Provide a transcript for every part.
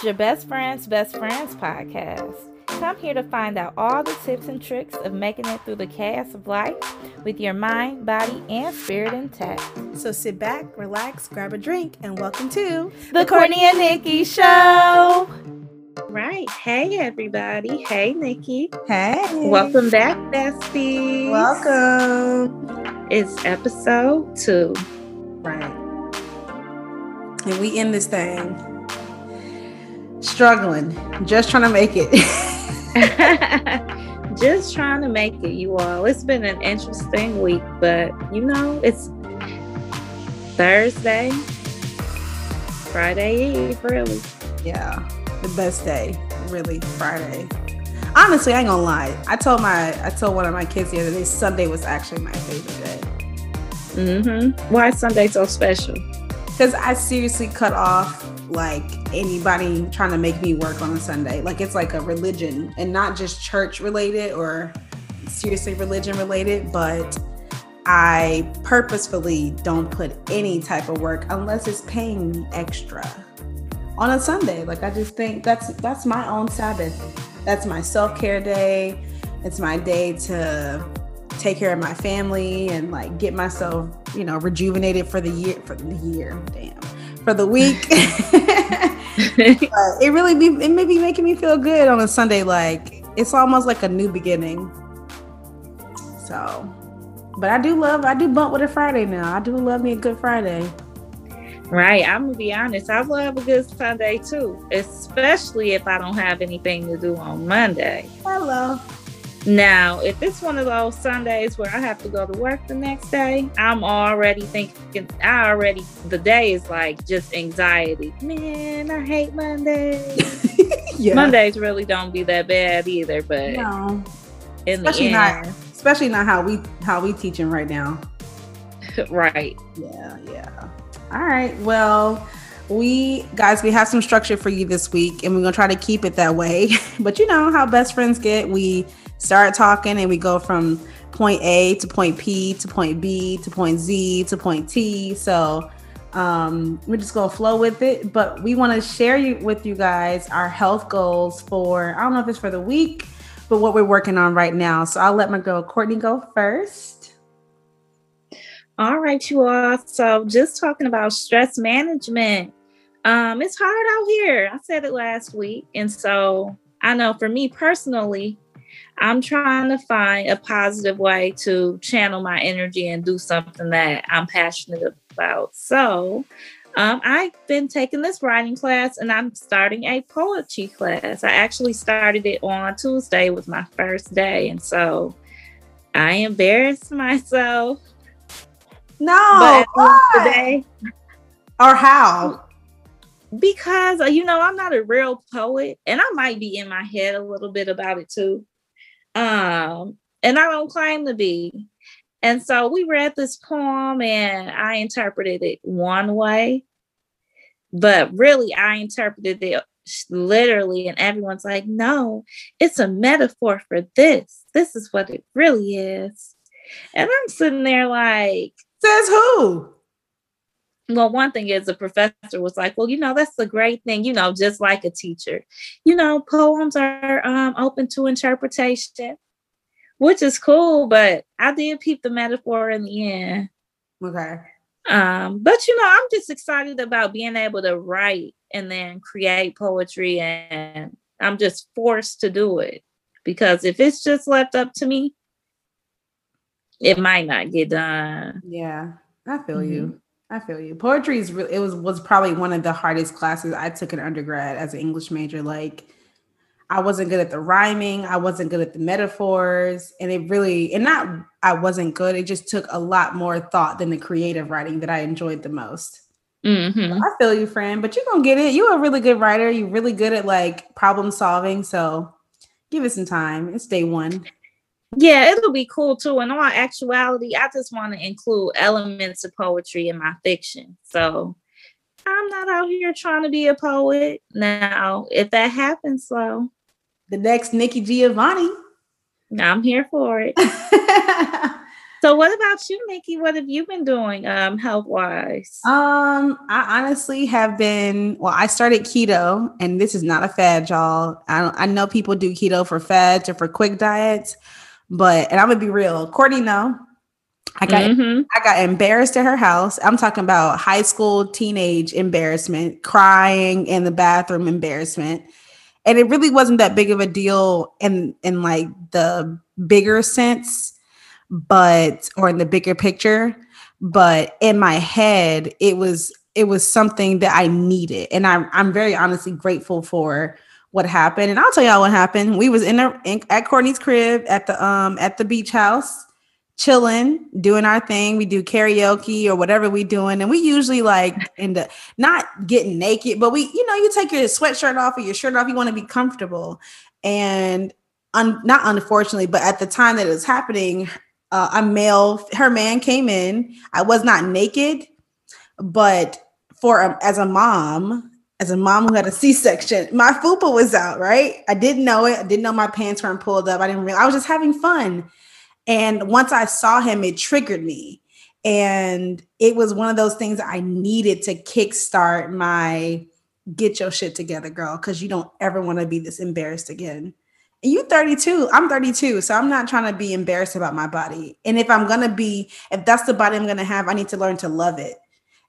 is your best friend's best friends podcast. Come here to find out all the tips and tricks of making it through the chaos of life with your mind, body, and spirit intact. So sit back, relax, grab a drink, and welcome to The Courtney and Nikki Show. Right. Hey, everybody. Hey, Nikki. Hey. Welcome back, besties. Welcome. It's episode two. Right. And we in this thing struggling, just trying to make it. just trying to make it, you all. It's been an interesting week, but you know, it's Thursday, Friday Eve, really. yeah, the best day, really, Friday. Honestly, I ain't gonna lie. I told my I told one of my kids the other day Sunday was actually my favorite day. Mm-hmm. Why is Sunday so special? Because I seriously cut off like anybody trying to make me work on a Sunday. Like it's like a religion and not just church related or seriously religion related, but I purposefully don't put any type of work unless it's paying me extra on a Sunday. Like I just think that's that's my own Sabbath. That's my self-care day. It's my day to take care of my family and like get myself, you know, rejuvenated for the year for the year. Damn. For the week. But it really be it may be making me feel good on a Sunday. Like it's almost like a new beginning. So but I do love I do bump with a Friday now. I do love me a good Friday. Right. I'm gonna be honest. I love a good Sunday too, especially if I don't have anything to do on Monday. Hello. Now, if it's one of those Sundays where I have to go to work the next day, I'm already thinking. I already the day is like just anxiety. Man, I hate Mondays. yeah. Mondays really don't be that bad either, but No. in Especially the not end, especially not how we how we teaching right now. right. Yeah, yeah. All right. Well, we guys, we have some structure for you this week, and we're gonna try to keep it that way. but you know how best friends get. We start talking, and we go from point A to point P to point B to point Z to point T. So um, we're just gonna flow with it. But we want to share you with you guys our health goals for I don't know if it's for the week, but what we're working on right now. So I'll let my girl Courtney go first. All right, you all. So just talking about stress management. Um, it's hard out here. I said it last week. And so I know for me personally, I'm trying to find a positive way to channel my energy and do something that I'm passionate about. So um, I've been taking this writing class and I'm starting a poetry class. I actually started it on Tuesday was my first day. And so I embarrassed myself. No, but at the end of the why? day, or how? because uh, you know i'm not a real poet and i might be in my head a little bit about it too um and i don't claim to be. And so we read this poem and i interpreted it one way. But really i interpreted it literally and everyone's like no it's a metaphor for this. This is what it really is. And i'm sitting there like Says who? Well, one thing is the professor was like, well, you know, that's a great thing, you know, just like a teacher. You know, poems are um, open to interpretation, which is cool, but I did peep the metaphor in the end. Okay. Um, but you know, I'm just excited about being able to write and then create poetry, and I'm just forced to do it because if it's just left up to me, it might not get done. Yeah, I feel you. I feel you. Poetry is really it was was probably one of the hardest classes I took in undergrad as an English major. Like I wasn't good at the rhyming, I wasn't good at the metaphors, and it really and not I wasn't good. It just took a lot more thought than the creative writing that I enjoyed the most. hmm I feel you, friend, but you're gonna get it. You're a really good writer. You're really good at like problem solving. So give it some time. It's day one. Yeah, it'll be cool too. In all actuality, I just want to include elements of poetry in my fiction. So I'm not out here trying to be a poet. Now, if that happens, so The next Nikki Giovanni. I'm here for it. So what about you, Nikki? What have you been doing um health wise? Um, I honestly have been well, I started keto and this is not a fad, y'all. I I know people do keto for fads or for quick diets, but and I'm gonna be real, Courtney, no. I got mm-hmm. I got embarrassed at her house. I'm talking about high school teenage embarrassment, crying in the bathroom embarrassment. And it really wasn't that big of a deal in in like the bigger sense but or in the bigger picture but in my head it was it was something that i needed and i'm, I'm very honestly grateful for what happened. And i'll tell y'all what happened. We was in, a, in at courtney's crib at the um at the beach house chilling doing our thing. We do karaoke or whatever we doing. And we usually like end up not getting naked but we you know you take your sweatshirt off or your shirt off you want to be comfortable. And un, not unfortunately but at the time that it was happening uh, a male, her man came in. I was not naked, but for a, as a mom, as a mom who had a C-section, my fupa was out. Right, I didn't know it. I didn't know my pants weren't pulled up. I didn't. Realize, I was just having fun, and once I saw him, it triggered me, and it was one of those things I needed to kickstart my get your shit together, girl, because you don't ever want to be this embarrassed again And you 32 i'm 32 so i'm not trying to be embarrassed about my body and if i'm gonna be if that's the body i'm gonna have i need to learn to love it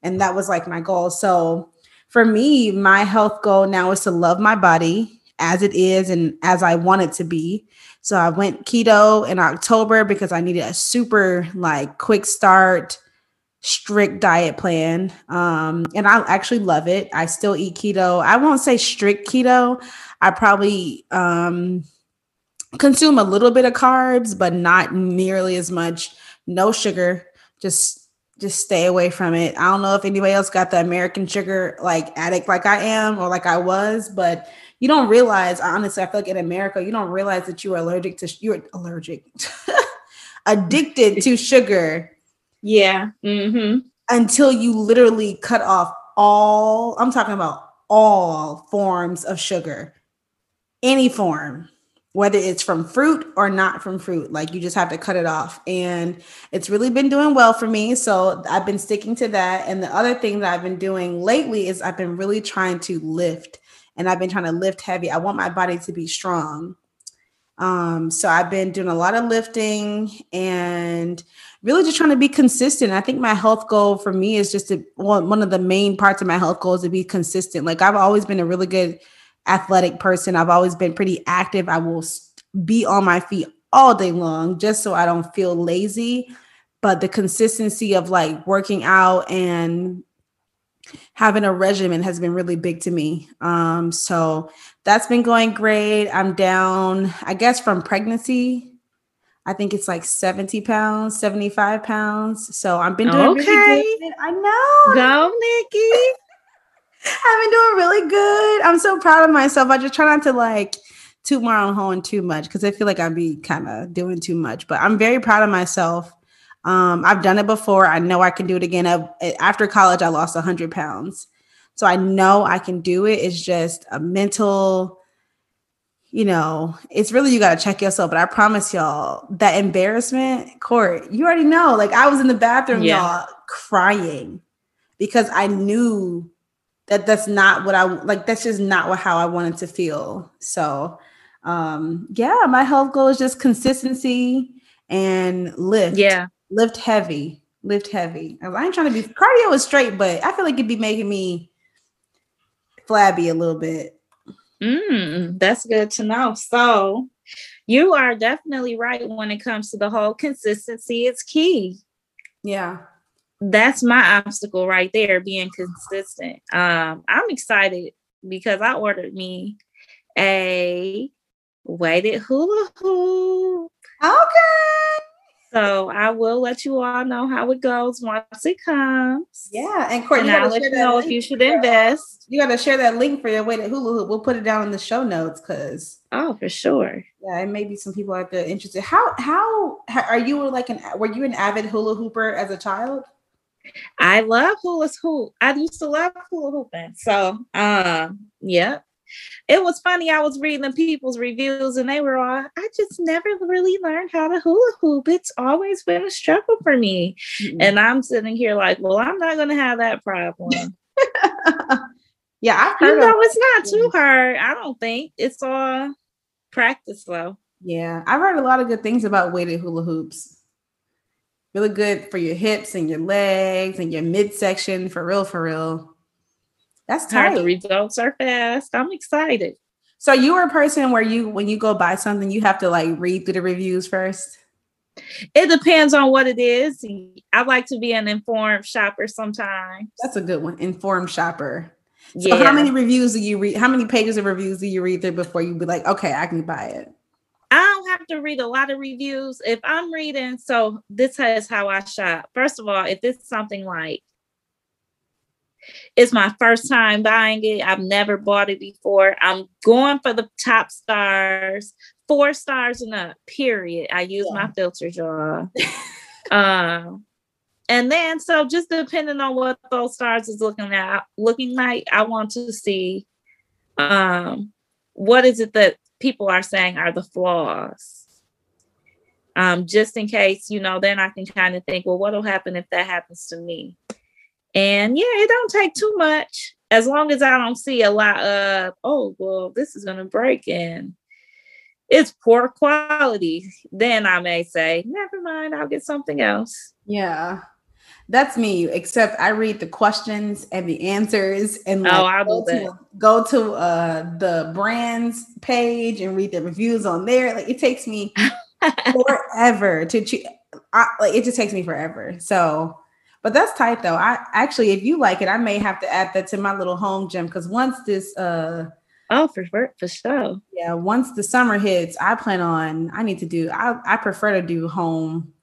and that was like my goal so for me my health goal now is to love my body as it is and as i want it to be so i went keto in october because i needed a super like quick start strict diet plan um and i actually love it i still eat keto i won't say strict keto i probably um consume a little bit of carbs, but not nearly as much. No sugar. Just just stay away from it. I don't know if anybody else got the American sugar like addict like I am or like I was, but you don't realize honestly, I feel like in America, you don't realize that you are allergic to you're allergic addicted to sugar. Yeah. Mm-hmm. Until you literally cut off all, I'm talking about all forms of sugar, any form whether it's from fruit or not from fruit like you just have to cut it off. And it's really been doing well for me so i've been sticking to that. And the other thing that i've been doing lately is i've been really trying to lift and i've been trying to lift heavy. I want my body to be strong. Um, so i've been doing a lot of lifting and really just trying to be consistent. I think my health goal for me is just to one, of the main parts of my health goal is to be consistent. Like i've always been a really good athletic person. I've always been pretty active. I will be on my feet all day long just so I don't feel lazy. But the consistency of like working out and having a regimen has been really big to me. Um, so that's been going great. I'm down, I guess, from pregnancy. I think it's like 70 pounds, 75 pounds. So I've been doing okay. really good. I know. Go, Nikki. I've been doing really good. I'm so proud of myself. I just try not to like toot my own horn too much because I feel like I'd be kind of doing too much. But I'm very proud of myself. Um, I've done it before. I know I can do it again. I, after college, I lost 100 pounds. So I know I can do it. It's just a mental, you know, it's really you got to check yourself. But I promise y'all that embarrassment, Court, you already know. Like I was in the bathroom, yeah. y'all, crying because I knew that that's not what I like. That's just not what how I wanted to feel. So, um, yeah, my health goal is just consistency and lift. Yeah, lift heavy, lift heavy. I ain't trying to be cardio is straight, but I feel like it'd be making me flabby a little bit. Mm, that's good to know. So, you are definitely right when it comes to the whole consistency. It's key. Yeah that's my obstacle right there being consistent. Um i'm excited because i ordered me a weighted hula hoop. Okay. So i will let you all know how it goes once it comes. Yeah and courtney and i'll let you know if you should invest. you got to share that link for your weighted hula hoop. We'll put it down in the show notes because oh for sure. Yeah and maybe some people out there interested. How how are you like an were you an avid hula hooper as a child I love hula hoop. I used to love hula hooping. So, um, yeah. it was funny. I was reading the people's reviews and they were all, I just never really learned how to hula hoop. It's always been a struggle for me. Mm-hmm. And I'm sitting here like, well, I'm not going to have that problem. yeah, I've heard you know, it's not too hard. I don't think it's all practice though. Yeah, I've heard a lot of good things about weighted hula hoops. Really good for your hips and your legs and your midsection. For real, for real. That's tight. The results are fast. I'm excited. So you are a person where you, when you go buy something, you have to like read through the reviews first. It depends on what it is. I like to be an informed shopper sometimes. That's a good one. Informed shopper. So yeah. how many reviews do you read? How many pages of reviews do you read through before you be like, okay, I can buy it? I don't have to read a lot of reviews. If I'm reading, so this is how I shop. First of all, if it's something like it's my first time buying it, I've never bought it before. I'm going for the top stars, four stars and up, period. I use yeah. my filter jar. um, and then so just depending on what those stars is looking at looking like, I want to see um what is it that people are saying are the flaws. Um, just in case, you know, then I can kind of think, well, what'll happen if that happens to me? And yeah, it don't take too much as long as I don't see a lot of, oh, well, this is gonna break and it's poor quality. Then I may say, never mind, I'll get something else. Yeah. That's me, except I read the questions and the answers and like, oh, I go, to, go to uh, the brands page and read the reviews on there. Like it takes me forever to choose. like it just takes me forever. So, but that's tight though. I actually, if you like it, I may have to add that to my little home gym because once this uh Oh, for sure, for sure. Yeah, once the summer hits, I plan on. I need to do. I I prefer to do home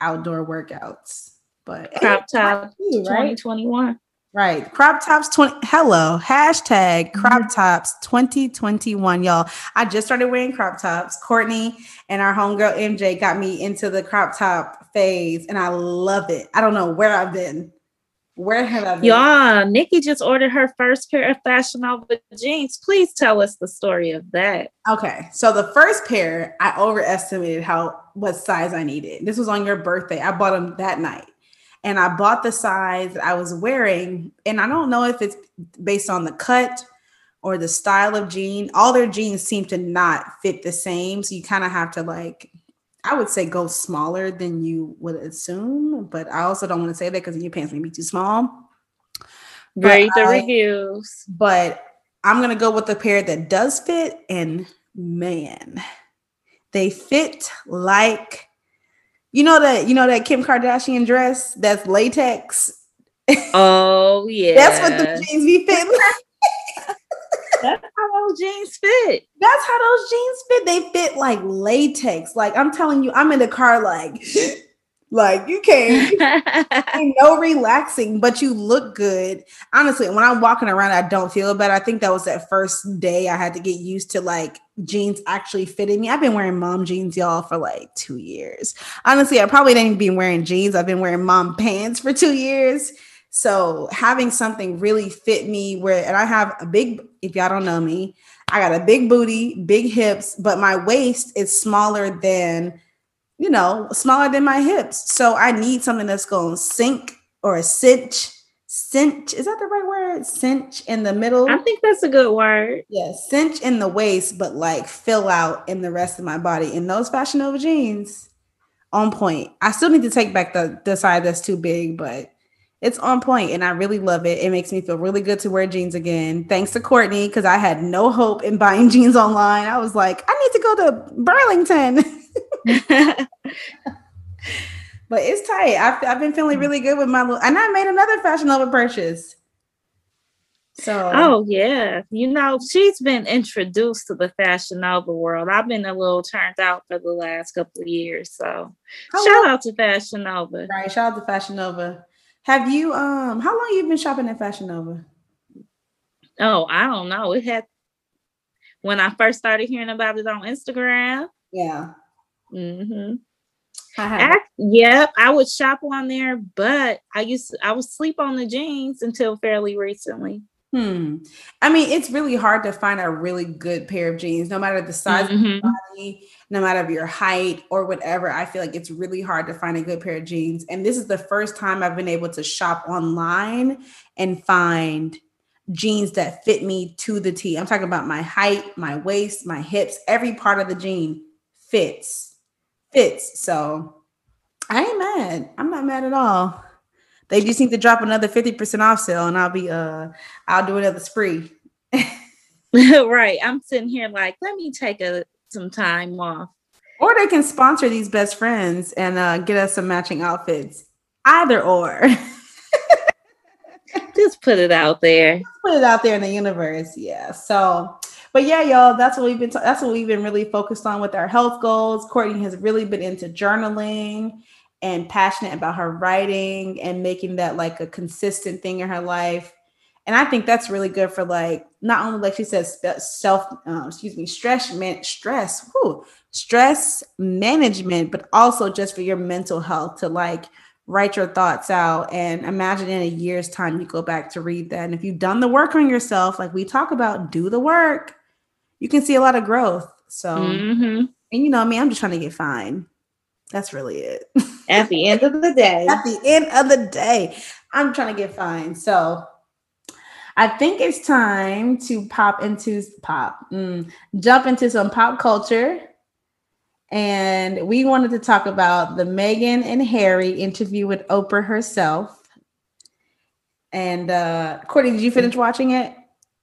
outdoor workouts. But crop top 2021. Right. Crop tops 20. Hello. Hashtag crop mm-hmm. tops 2021. Y'all. I just started wearing crop tops. Courtney and our homegirl MJ got me into the crop top phase and I love it. I don't know where I've been. Where have I been? Y'all, Nikki just ordered her first pair of Fashion Nova jeans. Please tell us the story of that. Okay. So the first pair, I overestimated how what size I needed. This was on your birthday. I bought them that night and I bought the size that I was wearing. And I don't know if it's based on the cut or the style of jean. All their jeans seem to not fit the same. So you kind of have to like, I would say go smaller than you would assume, but I also don't want to say that because your pants may be too small. Read the reviews. But I'm gonna go with the pair that does fit, and man, they fit like you know that you know that Kim Kardashian dress that's latex. Oh yeah, that's what the jeans be fit. that's how those jeans fit. That's how those jeans fit. They fit like latex. Like I'm telling you, I'm in the car like like you can't, no relaxing, but you look good. Honestly, when I'm walking around, I don't feel bad. I think that was that first day I had to get used to like jeans actually fitting me. I've been wearing mom jeans, y'all, for like two years. Honestly, I probably didn't be wearing jeans. I've been wearing mom pants for two years. So having something really fit me where, and I have a big, if y'all don't know me, I got a big booty, big hips, but my waist is smaller than you know, smaller than my hips. So I need something that's going to sink or a cinch. Cinch, is that the right word? Cinch in the middle. I think that's a good word. Yeah, cinch in the waist, but like fill out in the rest of my body. In those Fashion Nova jeans, on point. I still need to take back the, the side that's too big, but it's on point and I really love it. It makes me feel really good to wear jeans again. Thanks to Courtney, because I had no hope in buying jeans online. I was like, I need to go to Burlington. but it's tight. I've, I've been feeling really good with my little, and I made another Fashion Nova purchase. So, oh yeah, you know she's been introduced to the Fashion Nova world. I've been a little turned out for the last couple of years. So, how shout long? out to Fashion Nova. Right, shout out to Fashion Nova. Have you um? How long you been shopping at Fashion Nova? Oh, I don't know. It had when I first started hearing about it on Instagram. Yeah. Mm-hmm. I, yep, I would shop on there, but I used to, I would sleep on the jeans until fairly recently. Hmm. I mean, it's really hard to find a really good pair of jeans, no matter the size mm-hmm. of your body, no matter your height or whatever. I feel like it's really hard to find a good pair of jeans. And this is the first time I've been able to shop online and find jeans that fit me to the T. I'm talking about my height, my waist, my hips, every part of the jean fits. Fits. So I ain't mad. I'm not mad at all. They just need to drop another 50% off sale and I'll be uh I'll do another spree. right. I'm sitting here like, let me take a some time off. Or they can sponsor these best friends and uh get us some matching outfits. Either or. just put it out there. Put it out there in the universe. Yeah. So but yeah, y'all, that's what we've been. T- that's what we've been really focused on with our health goals. Courtney has really been into journaling and passionate about her writing and making that like a consistent thing in her life. And I think that's really good for like not only like she says self uh, excuse me stress man stress stress management, but also just for your mental health to like write your thoughts out and imagine in a year's time you go back to read that. And if you've done the work on yourself, like we talk about, do the work. You can see a lot of growth. So, mm-hmm. and you know, I mean, I'm just trying to get fine. That's really it. At the end of the day. At the end of the day, I'm trying to get fine. So I think it's time to pop into pop, mm, jump into some pop culture. And we wanted to talk about the Meghan and Harry interview with Oprah herself. And uh Courtney, did you finish watching it?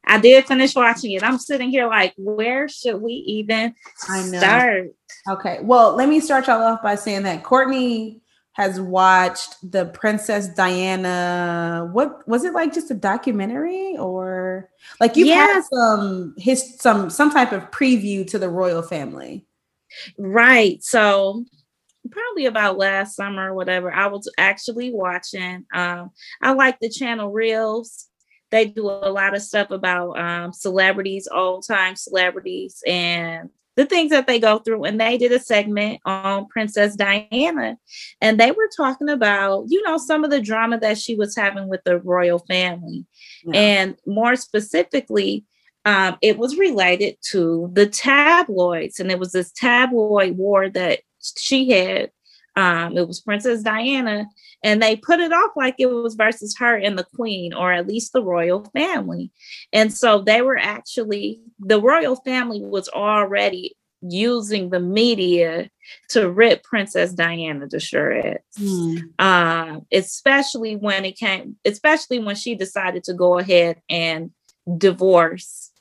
I did finish watching it. I'm sitting here like, where should we even start? Okay. Well, let me start y'all off by saying that Courtney has watched the Princess Diana. What was it like? Just a documentary, or like you yes. had some his some some type of preview to the royal family, right? So probably about last summer or whatever. I was actually watching. Um, I like the channel Reelz. They do a lot of stuff about um, celebrities, old time celebrities, and the things that they go through. And they did a segment on Princess Diana, and they were talking about, you know, some of the drama that she was having with the royal family. Yeah. And more specifically, um, it was related to the tabloids. And it was this tabloid war that she had. Um, it was Princess Diana, and they put it off like it was versus her and the queen or at least the royal family and so they were actually the royal family was already using the media to rip princess diana to shreds mm. uh, especially when it came especially when she decided to go ahead and divorce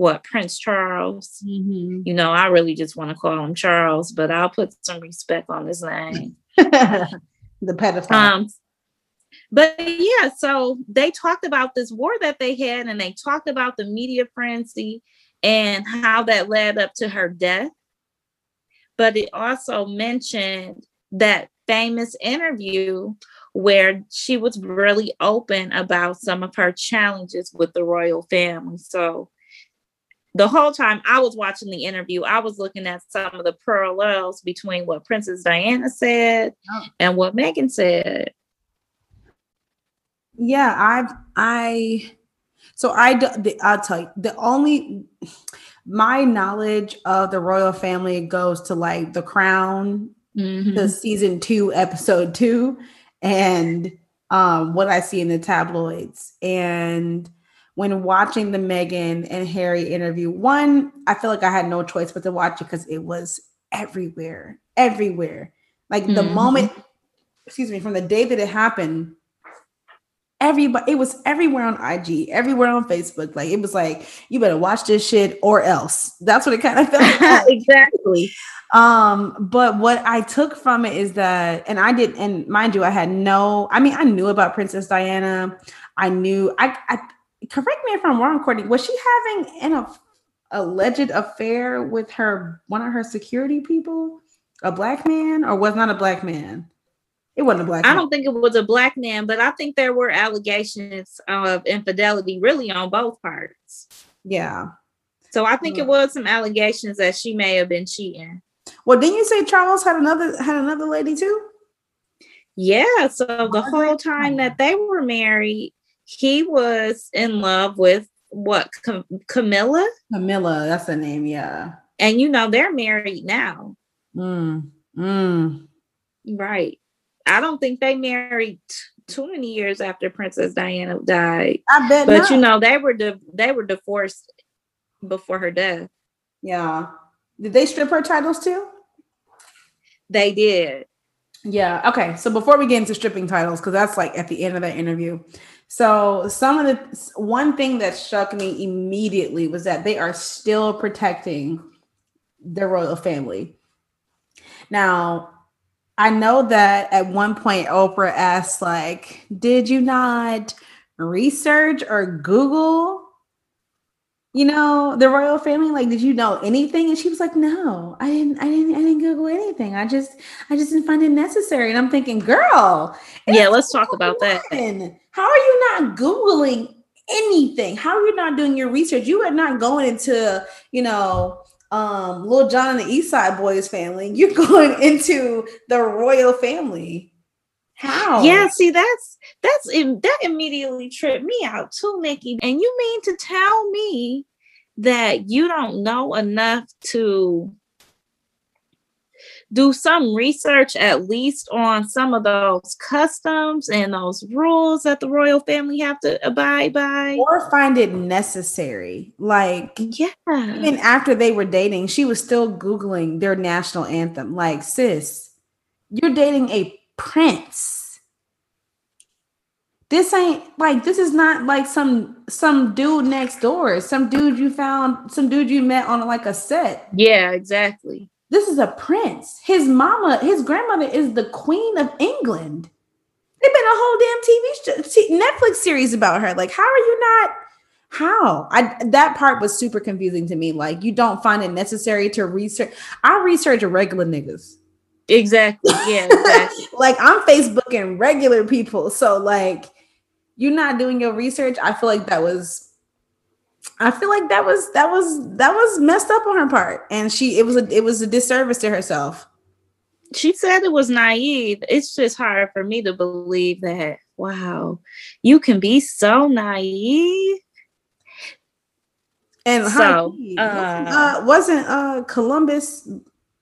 what Prince Charles. Mm-hmm. You know, I really just want to call him Charles, but I'll put some respect on his name. the pedophile. Um, but yeah, so they talked about this war that they had, and they talked about the media frenzy and how that led up to her death. But it also mentioned that famous interview where she was really open about some of her challenges with the royal family. So the whole time I was watching the interview, I was looking at some of the parallels between what Princess Diana said oh. and what Meghan said. Yeah, I've I so I the, I'll tell you the only my knowledge of the royal family goes to like The Crown, mm-hmm. the season two, episode two, and um what I see in the tabloids and when watching the Meghan and Harry interview. One, I feel like I had no choice but to watch it because it was everywhere, everywhere. Like the mm-hmm. moment, excuse me, from the day that it happened, everybody, it was everywhere on IG, everywhere on Facebook. Like it was like, you better watch this shit or else. That's what it kind of felt like. exactly. Um, but what I took from it is that, and I did, and mind you, I had no, I mean, I knew about Princess Diana. I knew I, I correct me if I'm wrong, Courtney. Was she having an a, alleged affair with her one of her security people, a black man, or was not a black man? It wasn't a black. I man. don't think it was a black man, but I think there were allegations of infidelity, really on both parts. Yeah. So I think yeah. it was some allegations that she may have been cheating. Well, didn't you say Charles had another had another lady too? Yeah. So the whole time that they were married, he was in love with what Cam- Camilla, Camilla, that's the name. Yeah. and you know they're married now, Mm. Mm. right? I don't think they married t- too many years after Princess Diana died, I bet. but not. you know they were di- they were divorced before her death. Yeah. Did they strip her titles too? They did. Yeah. Okay. So before we get into stripping titles, because that's like at the end of that interview. So some of the one thing that struck me immediately was that they are still protecting the royal family. Now, I know that at one point Oprah asked, like, did you not research or Google you know the royal family like did you know anything? And she was like no i didn't i didn't i didn't google anything. I just i just didn't find it necessary. And i'm thinking girl Yeah, let's talk about that. 2021. how are you not googling anything? How are you not doing your research? You are not going into you know um Lil Jon and the East Side Boyz family. You're going into the royal family how Yeah, see, that's that's that immediately tripped me out too, Nikki. And you mean to tell me that you don't know enough to do some research at least on some of those customs and those rules that the royal family have to abide by? or find it necessary like Yeah. even after they were dating, she was still Googling their national anthem. Like, sis, you're dating a prince. This ain't like this is not like some some dude next door, some dude you found, some dude you met on like a set. Yeah, exactly. This is a prince. His mama, his grandmother is the queen of England. They've been a whole damn TV Netflix series about her. Like, how are you not? How? I that part was super confusing to me. Like, you don't find it necessary to research. I research regular niggas. Exactly. Yeah, exactly. like, I'm Facebooking regular people. So, like, you're not doing your research. I feel like that was. I feel like that was that was that was messed up on her part, and she it was a it was a disservice to herself. she said it was naive. It's just hard for me to believe that. Wow, you can be so naive. And So, uh, uh, wasn't uh Columbus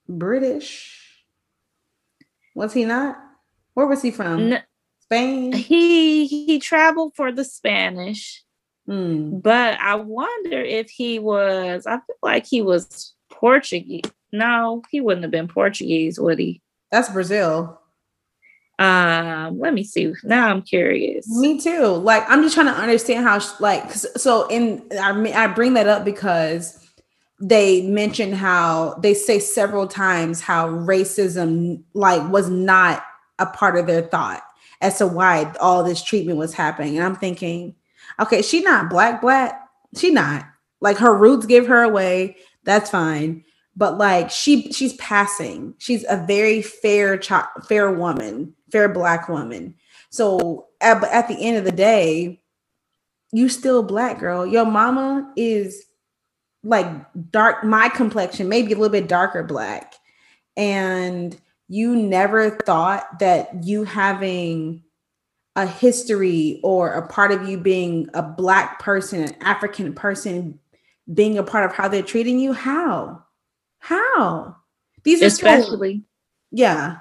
British? Was he not? Where was he from? Spain. he he traveled for the Spanish, Hmm. but I wonder if he was. I feel like he was Portuguese. No, he wouldn't have been Portuguese, would he? That's Brazil. Um, let me see. Now I'm curious. Me too. Like I'm just trying to understand how like, so in I mean I bring that up because they mention how they say several times how racism like was not a part of their thought as to why all this treatment was happening. And I'm thinking, okay, she not black black. She not. Like her roots give her away. That's fine. But like she she's passing. She's a very fair child, fair woman, fair black woman. So at, at the end of the day, you still black girl. Your mama is like dark, my complexion, maybe a little bit darker black. And you never thought that you having a history or a part of you being a black person, an African person, being a part of how they're treating you. How? How? These Especially, yeah.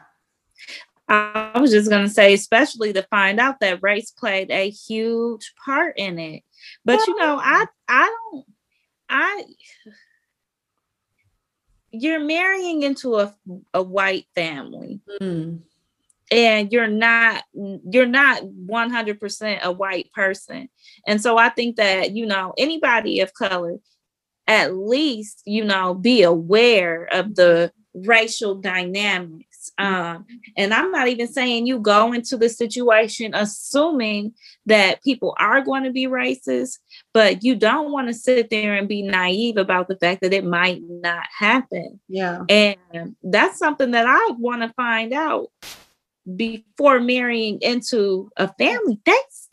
I was just gonna say, especially to find out that race played a huge part in it. But you know, I I don't I you're marrying into a a white family Mm. and you're not you're not 100% a white person. And so I think that, you know, anybody of color at least, you know, be aware of the racial dynamics. Um, and I'm not even saying you go into the situation assuming that people are going to be racist, but you don't want to sit there and be naive about the fact that it might not happen. Yeah. And that's something that I want to find out before marrying into a family. That's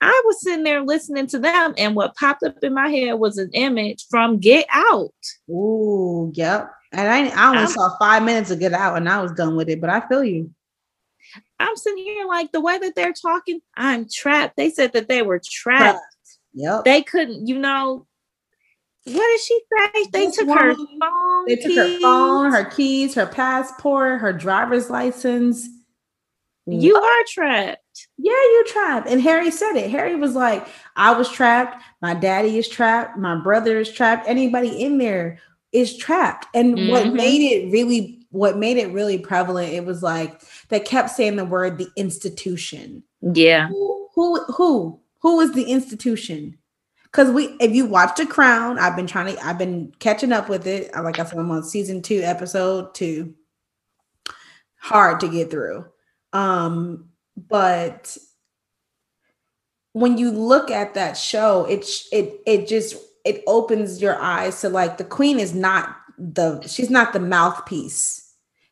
I was sitting there listening to them, and what popped up in my head was an image from Get Out. Ooh, yep. And I, I only I'm- saw five minutes to Get Out, and I was done with it. But I feel you. I'm sitting here like the way that they're talking, I'm trapped. They said that they were trapped. Yep. They couldn't, you know. What did she say? They This took her phone. They took her keys. phone, her keys, her passport, her driver's license. You are trapped. Yeah, you trapped. And Harry said it. Harry was like, I was trapped. My daddy is trapped. My brother is trapped. Anybody in there is trapped. And what Mhm. made it really, what made it really prevalent, it was like they kept saying the word the institution. Yeah. Who, who, who, who is the institution? Because we, if you watch The Crown, I've been trying to, I've been catching up with it. Like I said, I'm on season two, episode two. Hard to get through. Um, but when you look at that show, it sh- it it just it opens your eyes to like the queen is not the she's not the mouthpiece.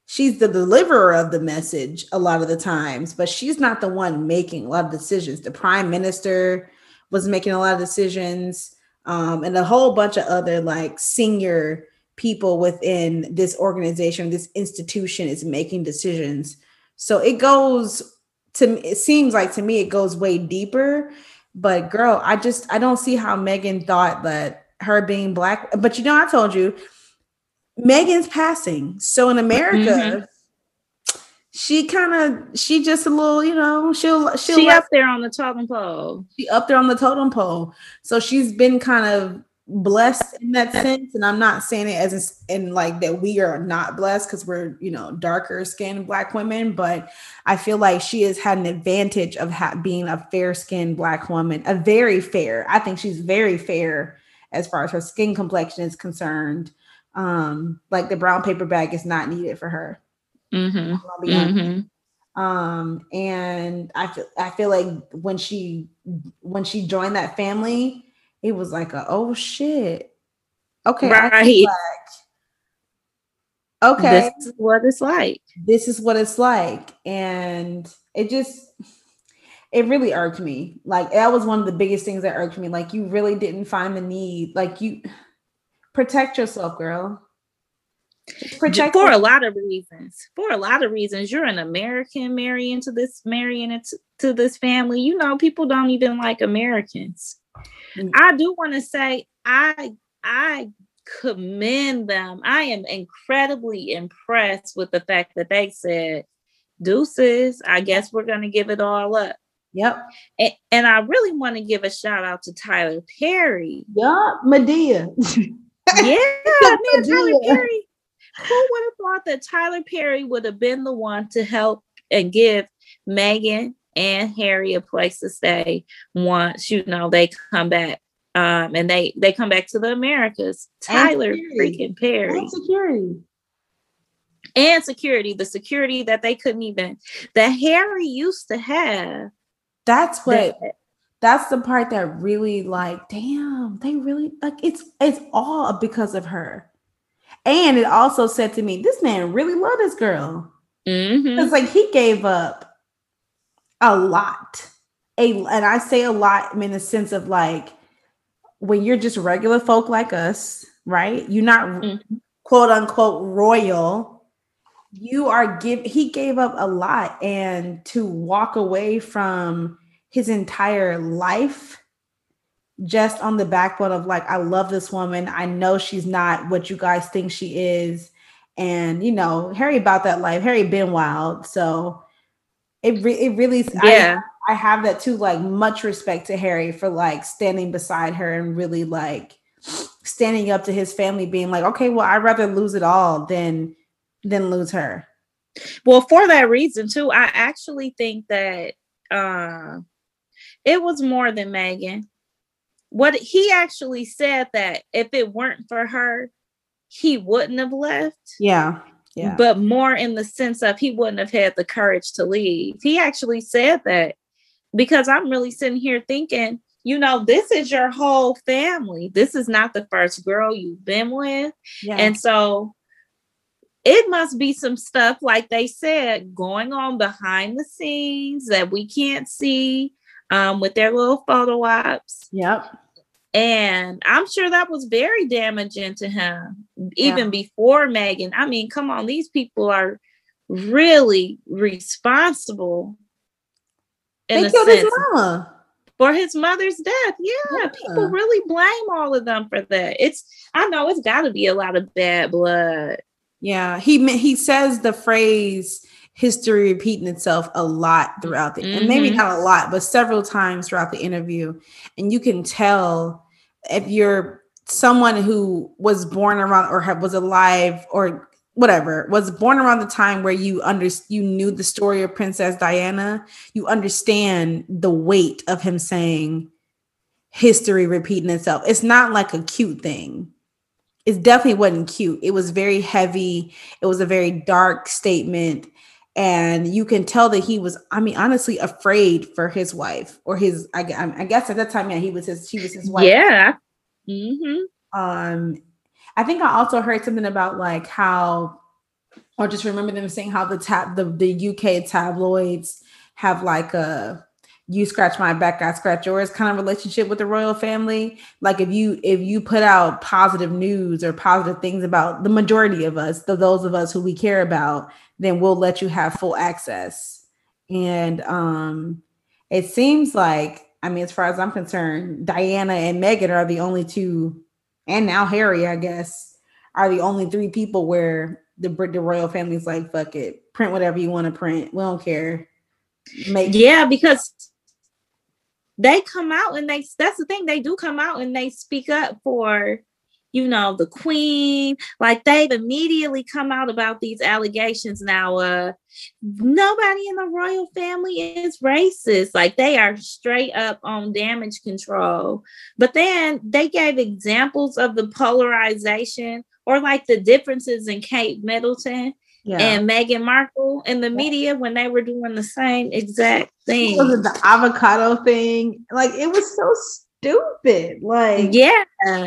She's the deliverer of the message a lot of the times, but she's not the one making a lot of decisions. The prime minister was making a lot of decisions, um, and a whole bunch of other like senior people within this organization, this institution is making decisions. So it goes to it seems like to me it goes way deeper. But girl, I just I don't see how Meghan thought that her being black. But you know, I told you, Meghan's passing. So in America, mm-hmm. she kind of she just a little, you know, she'll she'll She up there on the totem pole. she up there on the totem pole. So she's been kind of blessed in that sense. And I'm not saying it as in like that we are not blessed because we're, you know, darker skinned black women, but I feel like she has had an advantage of ha- being a fair skinned black woman, a very fair. I think she's very fair as far as her skin complexion is concerned. Um, like the brown paper bag is not needed for her. Mm-hmm. Mm-hmm. um and i feel i feel like when she when she joined that family it was like a oh shit okay Right. like- okay This is what it's like. this is what it's like and it just it really irked me like that was one of the biggest things that irked me like you really didn't find the need like you protect yourself girl protect for a lot of reasons. For a lot of reasons, you're an American marrying to this marrying into to this family. You know, people don't even like Americans. Mm. I do want to say I I commend them. I am incredibly impressed with the fact that they said, "Deuces, I guess we're gonna give it all up." yep And, and I really want to give a shout out to Tyler Perry. yep Madea Yeah, man, Tyler Perry. Who would have thought that Tyler Perry would have been the one to help and give Meghan and Harry a place to stay once you know they come back? Um, and they they come back to the Americas. Tyler freaking Perry And security and security, the security that they couldn't even that Harry used to have. that's what that- that's the part that really like damn they really like it's it's all because of her and it also said to me this man really loved this girl Mhm. it's like he gave up a lot. A and i say a lot I in the sense of like when you're just regular folk like us right? You're not Mhm. quote unquote royal. You are give he gave up a lot and to walk away from his entire life just on the backbone of like i love this woman. I know she's not what you guys think she is. And you know harry about that life. Harry been wild. So it, re- it really Yeah. I, I have that too like much respect to harry for like standing beside her and really like standing up to his family being like okay well i'd rather lose it all than than lose her Well, for that reason too, I actually think that uh, it was more than Meghan. What he actually said that if it weren't for her, he wouldn't have left. yeah yeah But more in the sense of he wouldn't have had the courage to leave. He actually said that because I'm really sitting here thinking, you know, this is your whole family. This is not the first girl you've been with. yeah And so it must be some stuff, like they said, going on behind the scenes that we can't see um, with their little photo ops. yep And I'm sure that was very damaging to him, even before Meghan. I mean, come on, these people are really responsible in they a killed sense, his mama for his mother's death. Yeah, yeah, people really blame all of them for that. It's I know it's got to be a lot of bad blood. Yeah, he he says the phrase history repeating itself a lot throughout the mm-hmm. and maybe mm-hmm. not a lot, but several times throughout the interview, and you can tell if you're someone who was born around or was alive or whatever was born around the time where you under you knew the story of Princess Diana, you understand the weight of him saying history repeating itself. It's not like a cute thing. It definitely wasn't cute. It was very heavy. It was a very dark statement. And you can tell that he was, I mean, honestly, afraid for his wife or his. I, I guess at that time, yeah, he was his. She was his wife. Yeah. Mm-hmm. Um, I think I also heard something about like how, or just remember them saying how the tab the, the UK tabloids have like a you scratch my back, I scratch yours kind of relationship with the royal family. Like if you if you put out positive news or positive things about the majority of us, the those of us who we care about, then we'll let you have full access. And um it seems like, I mean, as far as I'm concerned, Diana and Meghan are the only two and now Harry, I guess, are the only three people where the the royal family's like, fuck it, print whatever you want to print. We don't care. Make yeah, because they come out and they that's the thing, they do come out and they speak up for you know, the queen. Like they've immediately come out about these allegations now. Uh, nobody in the royal family is racist. Like they are straight up on damage control. But then they gave examples of the polarization or like the differences in Kate Middleton. Yeah. and Meghan Markle in the media when they were doing the same exact thing. Was it the avocado thing? Like it was so stupid. Like yeah,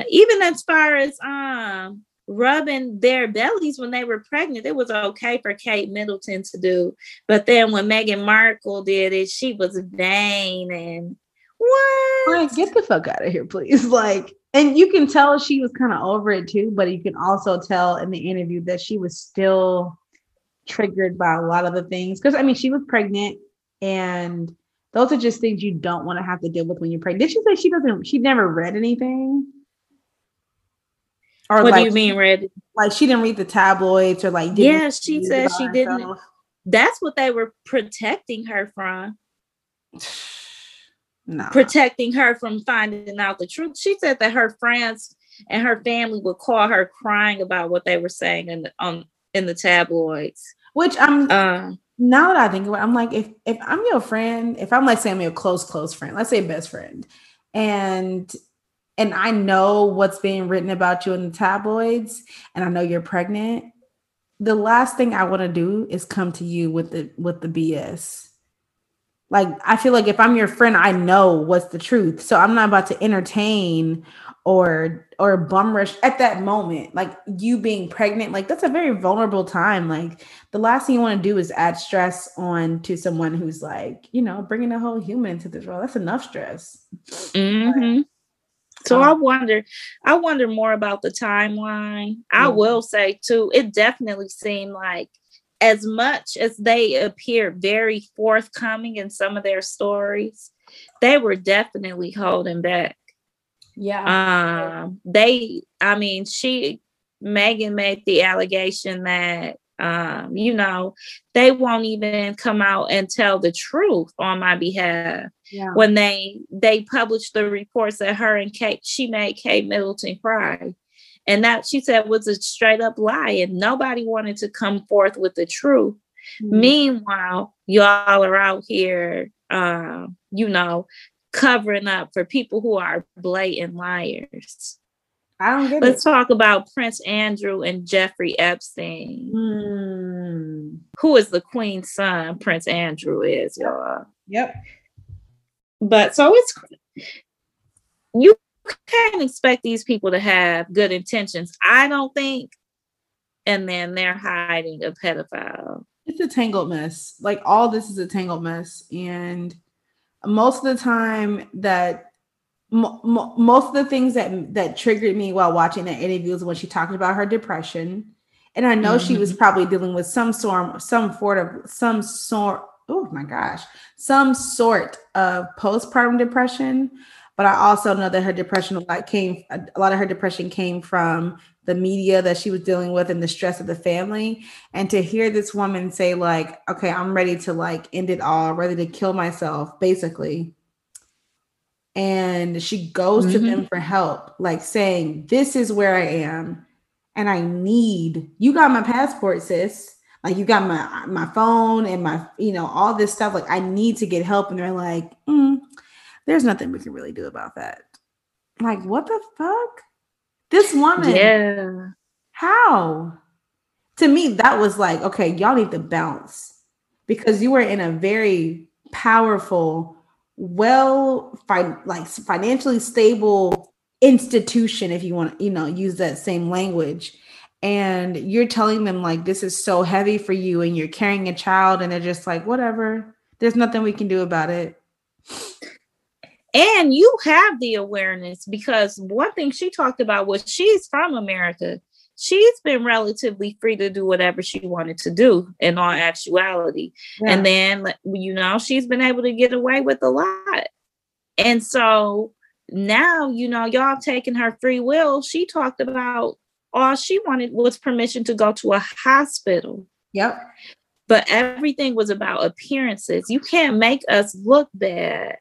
even as far as um rubbing their bellies when they were pregnant, it was okay for Kate Middleton to do. But then when Meghan Markle did it, she was vain and what? Like, get the fuck out of here, please. Like, and you can tell she was kind of over it too, but you can also tell in the interview that she was still triggered by a lot of the things. Because I mean, she was pregnant and those are just things you don't want to have to deal with when you're pregnant. Did she say she doesn't? She never read anything. Or what like, do you mean read? Like she didn't read the tabloids or like. Yeah, she said she didn't. That's what they were protecting her from. Nah. Protecting her from finding out the truth. She said that her friends and her family would call her crying about what they were saying in the, on in the tabloids. Which I'm. Uh, now that I think about it, I'm like, if if I'm your friend, if I'm like saying I'm your close, close friend, let's say best friend, and and I know what's being written about you in the tabloids, and I know you're pregnant, the last thing I want to do is come to you with the with the BS. Like I feel like if I'm your friend, I know what's the truth. So I'm not about to entertain or or bum rush at that moment like you being pregnant like that's a very vulnerable time. Like the last thing you want to do is add stress on to someone who's like you know bringing a whole human into this world. That's enough stress. Mm-hmm. so um, i wonder i wonder more about the timeline. I will say too it definitely seemed like as much as they appear very forthcoming in some of their stories they were definitely holding back yeah. Um, they, I mean, she, Meghan made the allegation that, um, you know, they won't even come out and tell the truth on my behalf. Yeah. When they they published the reports that her and Kate, she made Kate Middleton cry. And that she said was a straight up lie, and nobody wanted to come forth with the truth. Mm-hmm. Meanwhile, y'all are out here, uh, you know, covering up for people who are blatant liars. I don't get Let's it. talk about Prince Andrew and Jeffrey Epstein. Mm. Who is the Queen's son? Prince Andrew is, y'all. Yep. But so it's you can't expect these people to have good intentions. I don't think. And then they're hiding a pedophile. It's a tangled mess. Like all this is a tangled mess. And most of the time that most of the things that that triggered me while watching that interview is when she talked about her depression And I know mm-hmm. she was Mm-hmm. probably dealing with some sort, of some sort of, some sort, oh my gosh, some sort of postpartum depression. But I also know that her depression like came, a lot of her depression came from the media that she was dealing with and the stress of the family. And to hear this woman say, like, okay, I'm ready to like end it all, ready to kill myself, basically. And she goes mm-hmm. to them for help, like saying, This is where I am and I need you got my passport, sis. Like you got my my phone and my you know all this stuff. Like I need to get help, and they're like, mm, "There's nothing we can really do about that." Like what the fuck? This woman, yeah. How? To me, that was like, okay, y'all need to bounce because you were in a very powerful, well, fi- like financially stable institution if you want to you know use that same language and you're telling them like this is so heavy for you and you're carrying a child and they're just like whatever there's nothing we can do about it and you have the awareness because one thing she talked about was she's from america. She's been relatively free to do whatever she wanted to do in all actuality. Yeah. and then you know she's been able to get away with a lot. And so now you know y'all taking her free will she talked about all she wanted was permission to go to a hospital. Yep. But everything was about appearances. You can't make us look bad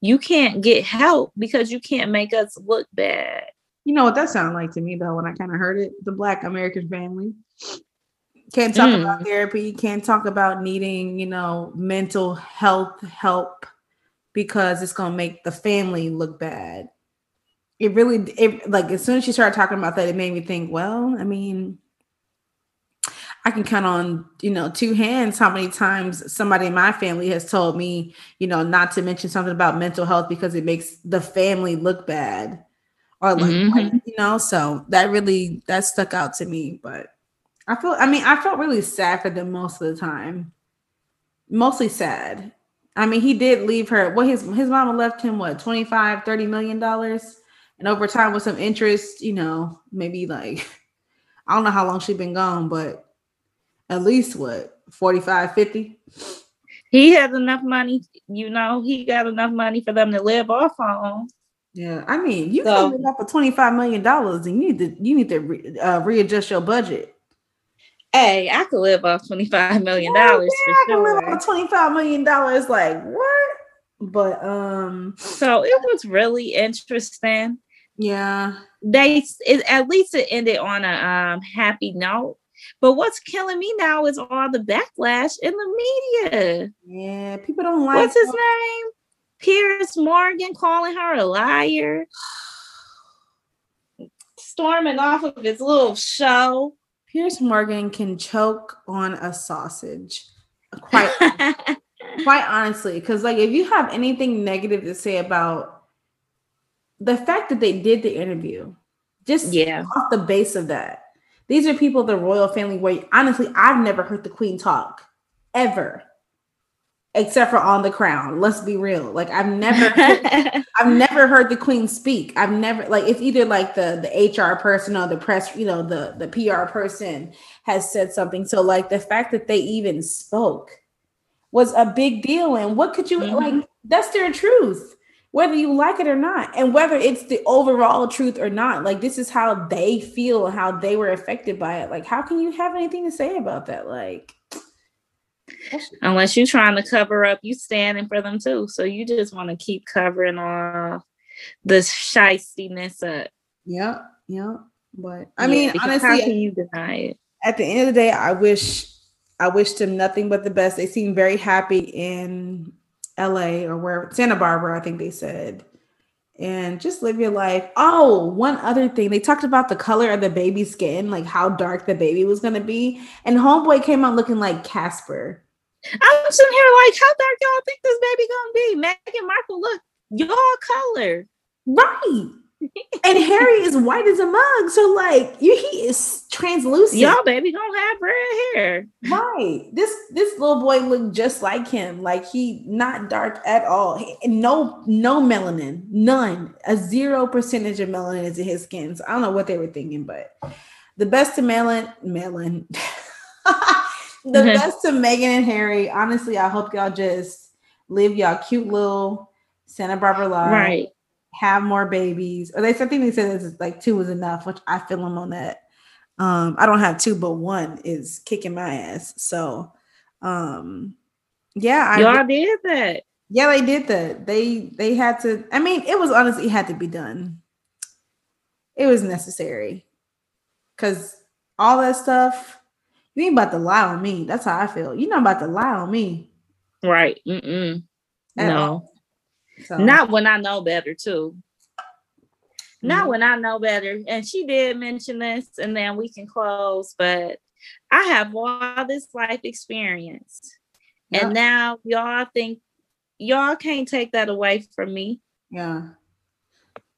you can't get help because you can't make us look bad you know what that sounded like to me though when i kind of heard it the black american family can't talk mm. about therapy can't talk about needing you know mental health help because it's going to make the family look bad. It really, it, like, as soon as she started talking about that, it made me think, well, I mean, I can count on, you know, two hands how many times somebody in my family has told me, you know, not to mention something about mental health because it makes the family look bad. Or like, mm-hmm. you know, so that really that stuck out to me. But I feel I mean, I felt really sad for them most of the time. Mostly sad. I mean, he did leave her. Well, his his mama left him what 25, 30 million dollars. And over time with some interest, you know, maybe like I don't know how long she'd been gone, but at least what 45, 50. He has enough money, you know, he got enough money for them to live off on. Yeah, I mean, you so, can live off of 25 million dollars and you need to you need to re, uh, readjust your budget. Hey, I could live off twenty five million dollars. Yeah, I can live off twenty five million dollars. Like what? But um, so it was really interesting. Yeah, they it, at least it ended on a um happy note. But what's killing me now is all the backlash in the media. Yeah, people don't like. What's his name? Piers Morgan calling her a liar, storming off of his little show. Piers Morgan can choke on a sausage. Quite quite honestly, because like if you have anything negative to say about the fact that they did the interview, just yeah, off the base of that. These are people of the royal family where honestly, I've never heard the queen talk ever except for on the crown. Let's be real. Like i've never i've never heard the queen speak. I've never like it's either like the the hr person or the press you know the the pr person has said something. So like the fact that they even spoke was a big deal. And what could you mm-hmm. like that's their truth whether you like it or not and whether it's the overall truth or not like this is how they feel how they were affected by it like how can you have anything to say about that like Unless you're trying to cover up, you standing for them too. So you just want to keep covering all the shystiness up. Yeah, yeah. But I yeah, mean, honestly, how can you deny it? At the end of the day, I wish I wish them nothing but the best. They seem very happy in LA or where Santa Barbara, I think they said. And just live your life. Oh, one other thing. They talked about the color of the baby's skin, like how dark the baby was gonna be. And homeboy came out looking like Casper. I'm sitting here like, how dark y'all think this baby gonna be? Meghan Markle, look, y'all color. Right. And Harry is white as a mug. So like you he is translucent. Y'all baby don't have red hair. Right. This this little boy looked just like him. Like he not dark at all. No, no melanin. None. A zero percentage of melanin is in his skin. So I don't know what they were thinking, but the best to Melon, Melon. the best to Meghan and Harry. Honestly, I hope y'all just live y'all cute little Santa Barbara life. Right. Have more babies. Or they I think they said it's like two is enough, which I feel them on that. Um, I don't have two, but one is kicking my ass. So um yeah, I y'all did that. Yeah, they did that. They they had to. I mean, it was honestly it had to be done. It was necessary because all that stuff. You ain't about to lie on me. That's how I feel. You're not about to lie on me. Right. Mm-mm. No. So. Not when I know better, too. Mm-hmm. Not when I know better. And she did mention this, and then we can close. But I have all this life experience. And now y'all think y'all can't take that away from me. Yeah.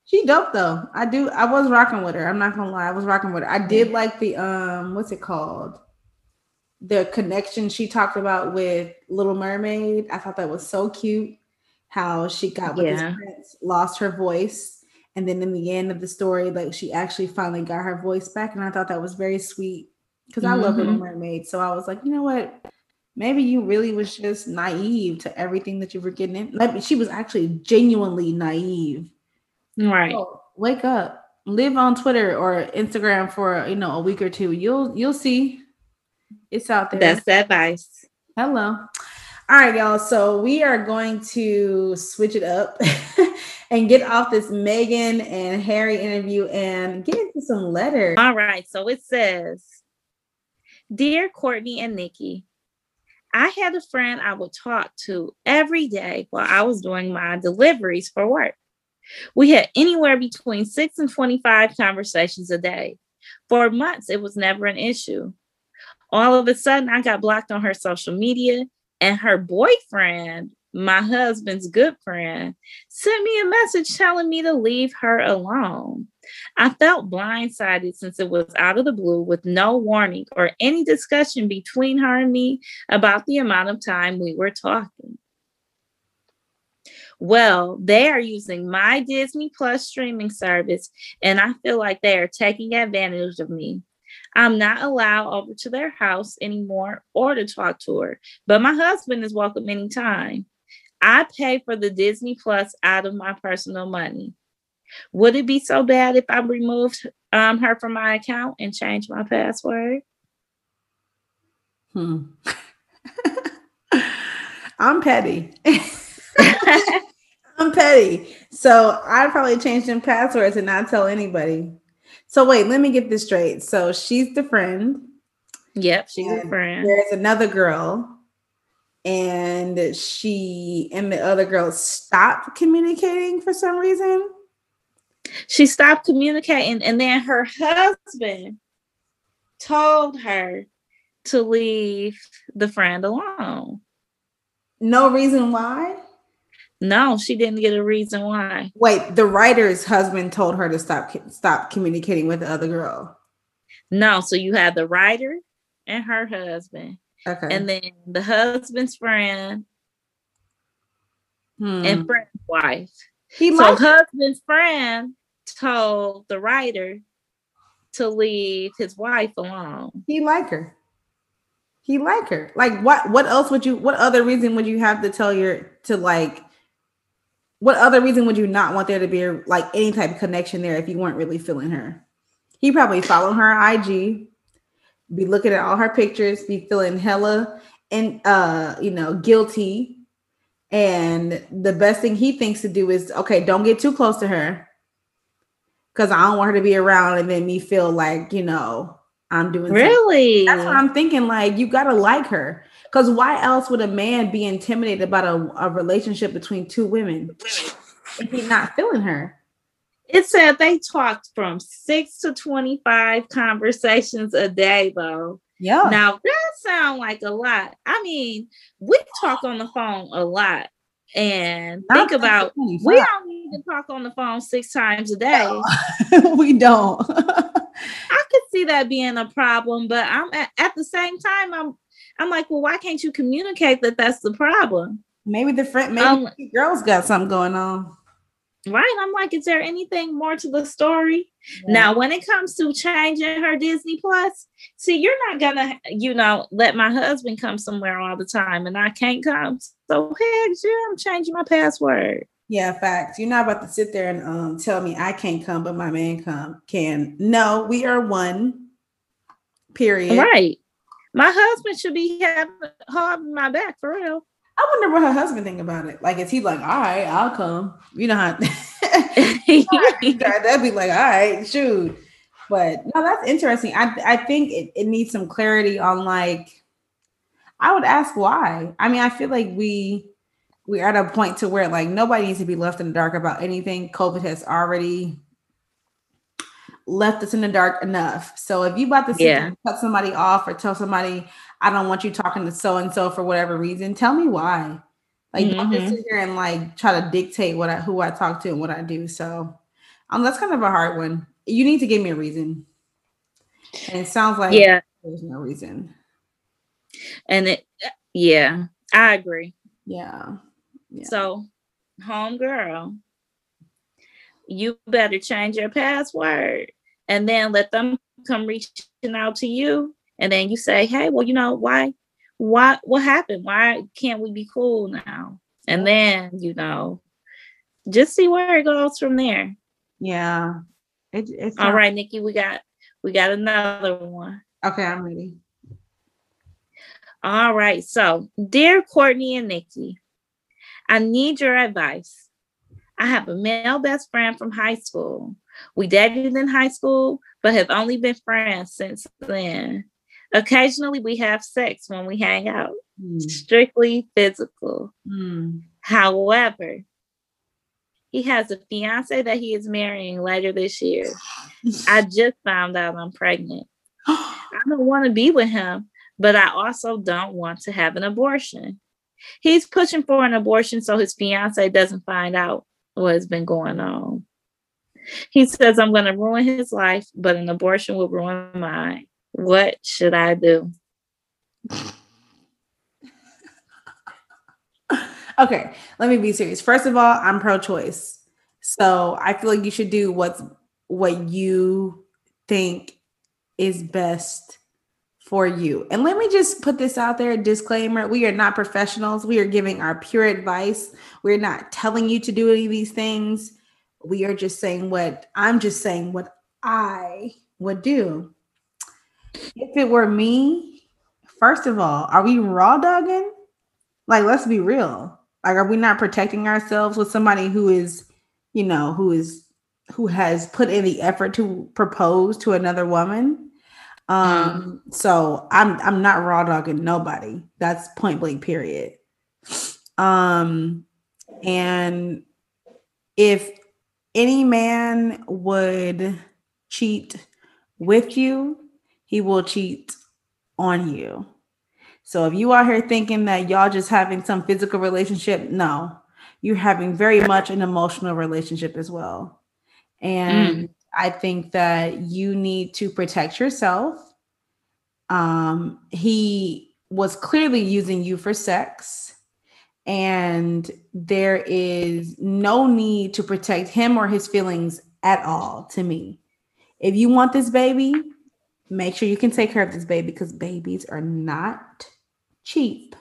She dope though. I do. I was rocking with her. I'm not gonna lie. I was rocking with her. I did like the um, what's it called? The connection she talked about with Little Mermaid. I thought that was so cute. How she got with yeah. this prince, lost her voice, and then in the end of the story, like she actually finally got her voice back, and I thought that was very sweet because I mm-hmm. love Little Mermaid. So I was like, you know what? maybe you really was just naive to everything that you were getting in. Like she was actually genuinely naive. Right. So wake up. Live on Twitter or Instagram for you know a week or two. You'll you'll see. It's out there. That's advice. Hello. All right, y'all. So we are going to switch it up and get off this Meghan and Harry interview and get into some letters. All right. So it says, Dear Courtney and Nikki, I had a friend I would talk to every day while I was doing my deliveries for work. We had anywhere between six and 25 conversations a day. For months, it was never an issue. All of a sudden, I got blocked on her social media, and her boyfriend my husband's good friend, sent me a message telling me to leave her alone. I felt blindsided since it was out of the blue with no warning or any discussion between her and me about the amount of time we were talking. Well, they are using my Disney Plus streaming service, and I feel like they are taking advantage of me. I'm not allowed over to their house anymore or to talk to her, but my husband is welcome anytime. I pay for the Disney Plus out of my personal money. Would it be so bad if I removed um, her from my account and changed my password? Hmm. I'm petty. I'm petty. So I'd probably change them passwords and not tell anybody. So wait, let me get this straight. So she's the friend. Yep, she's a friend. There's another girl and she and the other girl stopped communicating for some reason. She stopped communicating, and then her husband told her to leave the friend alone. No reason why? No, she didn't get a reason why. Wait, the writer's husband told her to stop stop communicating with the other girl. No, so you had the writer and her husband Okay. And then the husband's friend hmm. and friend's wife. He so husband's friend told the writer to leave his wife alone. He like her. He like her. Like what what else would you what other reason would you have to tell your to like what other reason would you not want there to be like any type of connection there if you weren't really feeling her? He probably followed her IG be looking at all her pictures, be feeling hella and uh, you know, guilty. And the best thing he thinks to do is okay, don't get too close to her. Cause I don't want her to be around and then me feel like, you know, I'm doing really something. that's what I'm thinking. Like, you gotta like her. Because why else would a man be intimidated about a, a relationship between two women if he's not feeling her? It said they talked from six to 25 conversations a day, though. Yeah. Now that sounds like a lot. I mean, we talk on the phone a lot. And Not think about we don't need to talk on the phone six times a day. No, we don't. I could see that being a problem, but I'm at, at the same time, I'm I'm like, well, why can't you communicate that that's the problem? Maybe the friend, maybe um, girls got something going on. Right. I'm like, is there anything more to the story? Yeah. Now, when it comes to changing her Disney Plus, see, you're not gonna, you know, let my husband come somewhere all the time and I can't come. So heck yeah, I'm changing my password. Yeah, facts. You're not about to sit there and um, tell me I can't come, but my man come can. No, we are one. Period. Right. My husband should be having holding my back for real. I wonder what her husband think about it. Like, is he like, all right, I'll come. You know how that'd be like, all right, shoot. But no, that's interesting. I I think it, it needs some clarity on like I would ask why. I mean, I feel like we we're at a point to where like nobody needs to be left in the dark about anything. COVID has already left us in the dark enough. So if you about to yeah. cut somebody off or tell somebody I don't want you talking to so and so for whatever reason, tell me why. Like mm-hmm. don't just mm-hmm. sit here and like try to dictate what I who I talk to and what I do. So um that's kind of a hard one. You need to give me a reason. And it sounds like yeah, there's no reason. And it yeah, I agree. Yeah. yeah. So home girl, you better change your password. And then let them come reaching out to you. And then you say hey well you know why why what happened? Why can't we be cool now? And then you know just see where it goes from there. Yeah. It, it's all not- right nikki we got we got another one. Okay i'm ready. All right so dear courtney and nikki i need your advice i have a male best friend from high school we dated in high school but have only been friends since then Occasionally, we have sex when we hang out, mm. strictly physical. Mm. However, he has a fiance that he is marrying later this year. I just found out I'm pregnant. I don't want to be with him, but I also don't want to have an abortion. He's pushing for an abortion so his fiance doesn't find out what has been going on. He says, I'm going to ruin his life, but an abortion will ruin mine. What should I do? okay, let me be serious. First of all, I'm pro-choice. So I feel like you should do what's what you think is best for you. And let me just put this out there disclaimer we are not professionals. We are giving our pure advice. We're not telling you to do any of these things. We are just saying what I'm just saying what I would do. If it were me, first of all, are we raw dogging? Like, let's be real. Like, are we not protecting ourselves with somebody who is, you know, who is who has put in the effort to propose to another woman? Um, mm. so I'm I'm not raw dogging nobody. That's point blank, period. Um, and if any man would cheat with you, he will cheat on you. So if you are here thinking that y'all just having some physical relationship, no, you're having very much an emotional relationship as well. And mm. I think that you need to protect yourself. Um, he was clearly using you for sex, and there is no need to protect him or his feelings at all to me. If you want this baby, Make sure you can take care of this baby because babies are not cheap.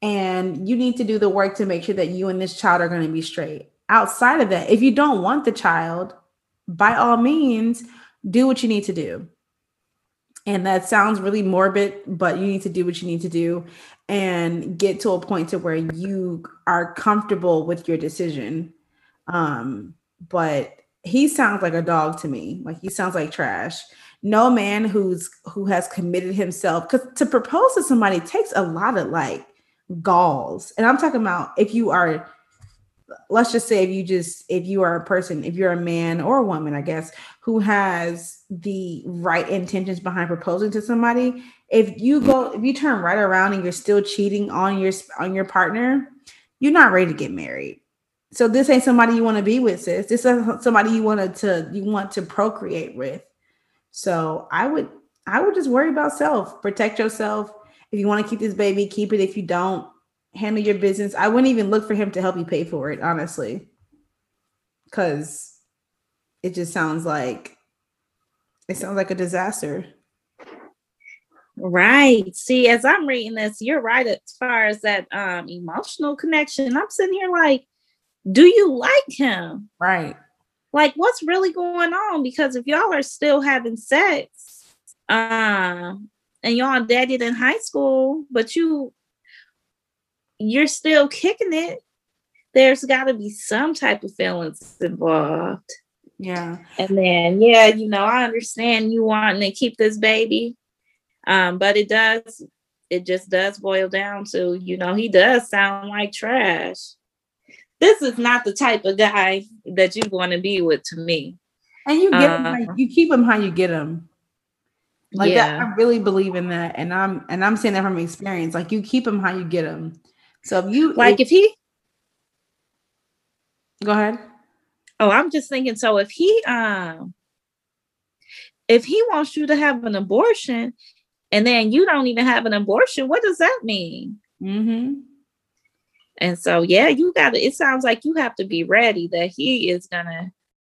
And you need to do the work to make sure that you and this child are going to be straight. Outside of that, if you don't want the child, by all means, do what you need to do. And that sounds really morbid, but you need to do what you need to do and get to a point to where you are comfortable with your decision. Um, but he sounds like a dog to me. Like he sounds like trash no man who's who has committed himself because to propose to somebody takes a lot of like galls and i'm talking about if you are let's just say if you just if you are a person if you're a man or a woman i guess who has the right intentions behind proposing to somebody if you go if you turn right around and you're still cheating on your on your partner you're not ready to get married so this ain't somebody you want to be with sis this is somebody you want to you want to procreate with so I would I would just worry about self, protect yourself. If you want to keep this baby, keep it. If you don't, handle your business. I wouldn't even look for him to help you pay for it, honestly. because it just sounds like it sounds like a disaster. Right. See, as I'm reading this, you're right as far as that um emotional connection. I'm sitting here like, do you like him? Right. Like, what's really going on? Because if y'all are still having sex, um, and y'all dated in high school, but you you're still kicking it, there's got to be some type of feelings involved. Yeah. And then, yeah, you know, I understand you wanting to keep this baby, um, but it does, it just does boil down to, you know, he does sound like trash. This is not the type of guy that you want to be with to me. And you get him, uh, you keep him how you get him. Like yeah. that, I really believe in that, and I'm and I'm saying that from experience. Like you keep him how you get him. So if you like, if, he, go ahead. Oh, I'm just thinking. So if he, um, if he wants you to have an abortion, and then you don't even have an abortion, what does that mean? Mm-hmm. And so, yeah, you got to. It sounds like you have to be ready that he is gonna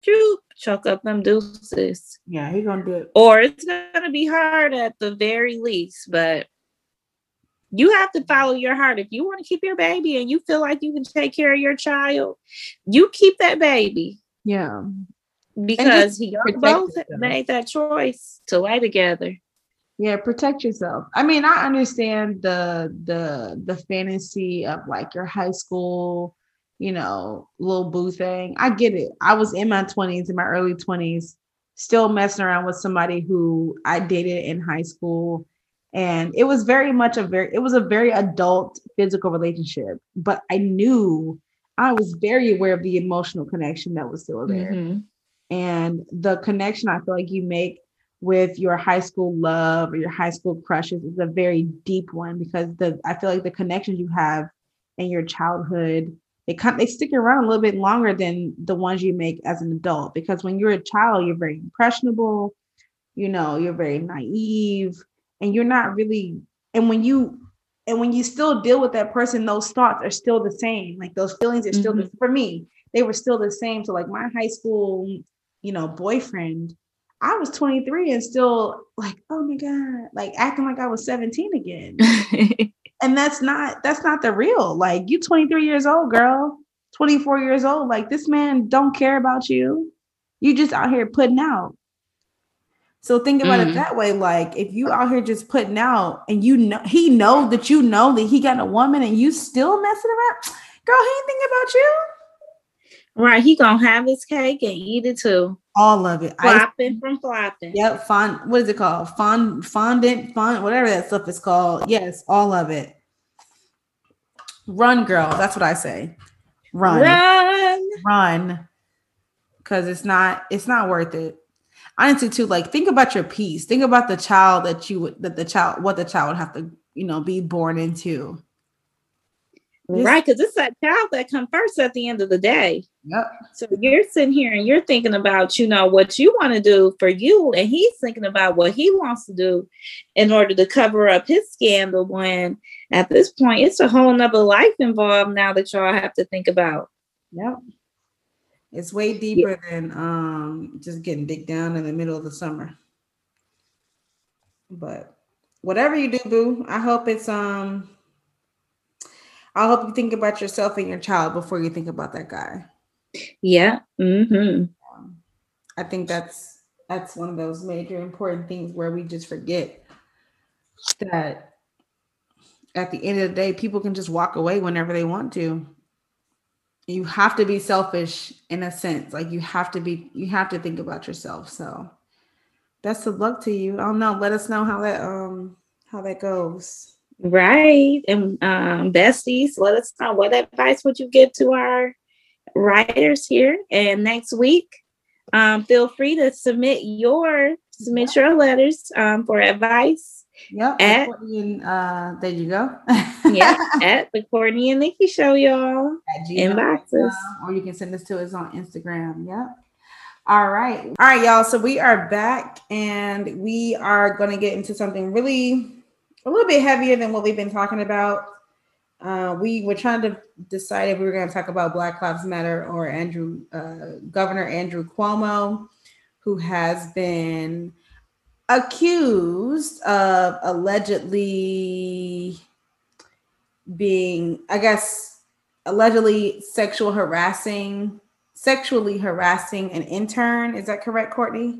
choop, chuck up them deuces. Yeah, he gonna do it. Or it's gonna be hard at the very least, but you have to follow your heart. If you want to keep your baby and you feel like you can take care of your child, you keep that baby. Yeah. Because he both yourself. made that choice to lay together. Yeah, protect yourself. I mean, I understand the the the fantasy of like your high school, you know, little boo thing. I get it. I was in my 20s, in my early 20s, still messing around with somebody who I dated in high school and it was very much a very it was a very adult physical relationship but i knew i was very aware of the emotional connection that was still there mm-hmm. and the connection i feel like you make with your high school love or your high school crushes is a very deep one because the i feel like the connections you have in your childhood they kind they stick around a little bit longer than the ones you make as an adult because when you're a child you're very impressionable you know you're very naive and you're not really and when you and when you still deal with that person those thoughts are still the same. Like those feelings are still mm-hmm. the, for me they were still the same. So like my high school you know boyfriend i was 23 and still like oh my god like acting like i was 17 again. And that's not that's not the real. Like you 23 years old girl 24 years old like this man don't care about you. You just out here putting out so think about mm. it that way. Like if you out here just putting out and you know he know that you know that he got a woman and you still messing around, girl, he ain't thinking about you. Right. He gonna have his cake and eat it too. All of it. Flopping I, from flopping. Yep. Fond what is it called? Fond fondant, fond, whatever that stuff is called. Yes, all of it. Run, girl. That's what I say. Run. Run. Run. Cause it's not, it's not worth it honestly too like think about your peace. Think about the child that you would that the child what the child would have to you know be born into. Right because it's that child that comes first at the end of the day. Yep. So you're sitting here and you're thinking about you know what you want to do for you and he's thinking about what he wants to do in order to cover up his scandal when at this point it's a whole nother life involved now that y'all have to think about. Yep it's way deeper yeah. than um just getting dick down in the middle of the summer. But whatever you do, boo, I hope it's um I hope you think about yourself and your child before you think about that guy. Yeah. Mm-hmm. Um, I think that's that's one of those major important things where we just forget that at the end of the day, people can just walk away whenever they want to you have to be selfish in a sense. Like you have to be you have to think about yourself. So best of luck to you. I don't know. Let us know how that um how that goes. Right. And um besties let us know. What advice would you give to our writers here? And next week um feel free to submit your submit your letters um for advice Yep. At, and, uh, there you go. yeah. At the Courtney and Nikki Show, y'all. Inboxes. Or you can send this to us on Instagram. Yep. All right. All right, y'all. So we are back and we are going to get into something really a little bit heavier than what we've been talking about. Uh, we were trying to decide if we were going to talk about Black Lives Matter or Andrew, uh, Governor Andrew Cuomo, who has been accused of allegedly being, I guess, allegedly sexual harassing, sexually harassing an intern. Is that correct, Courtney?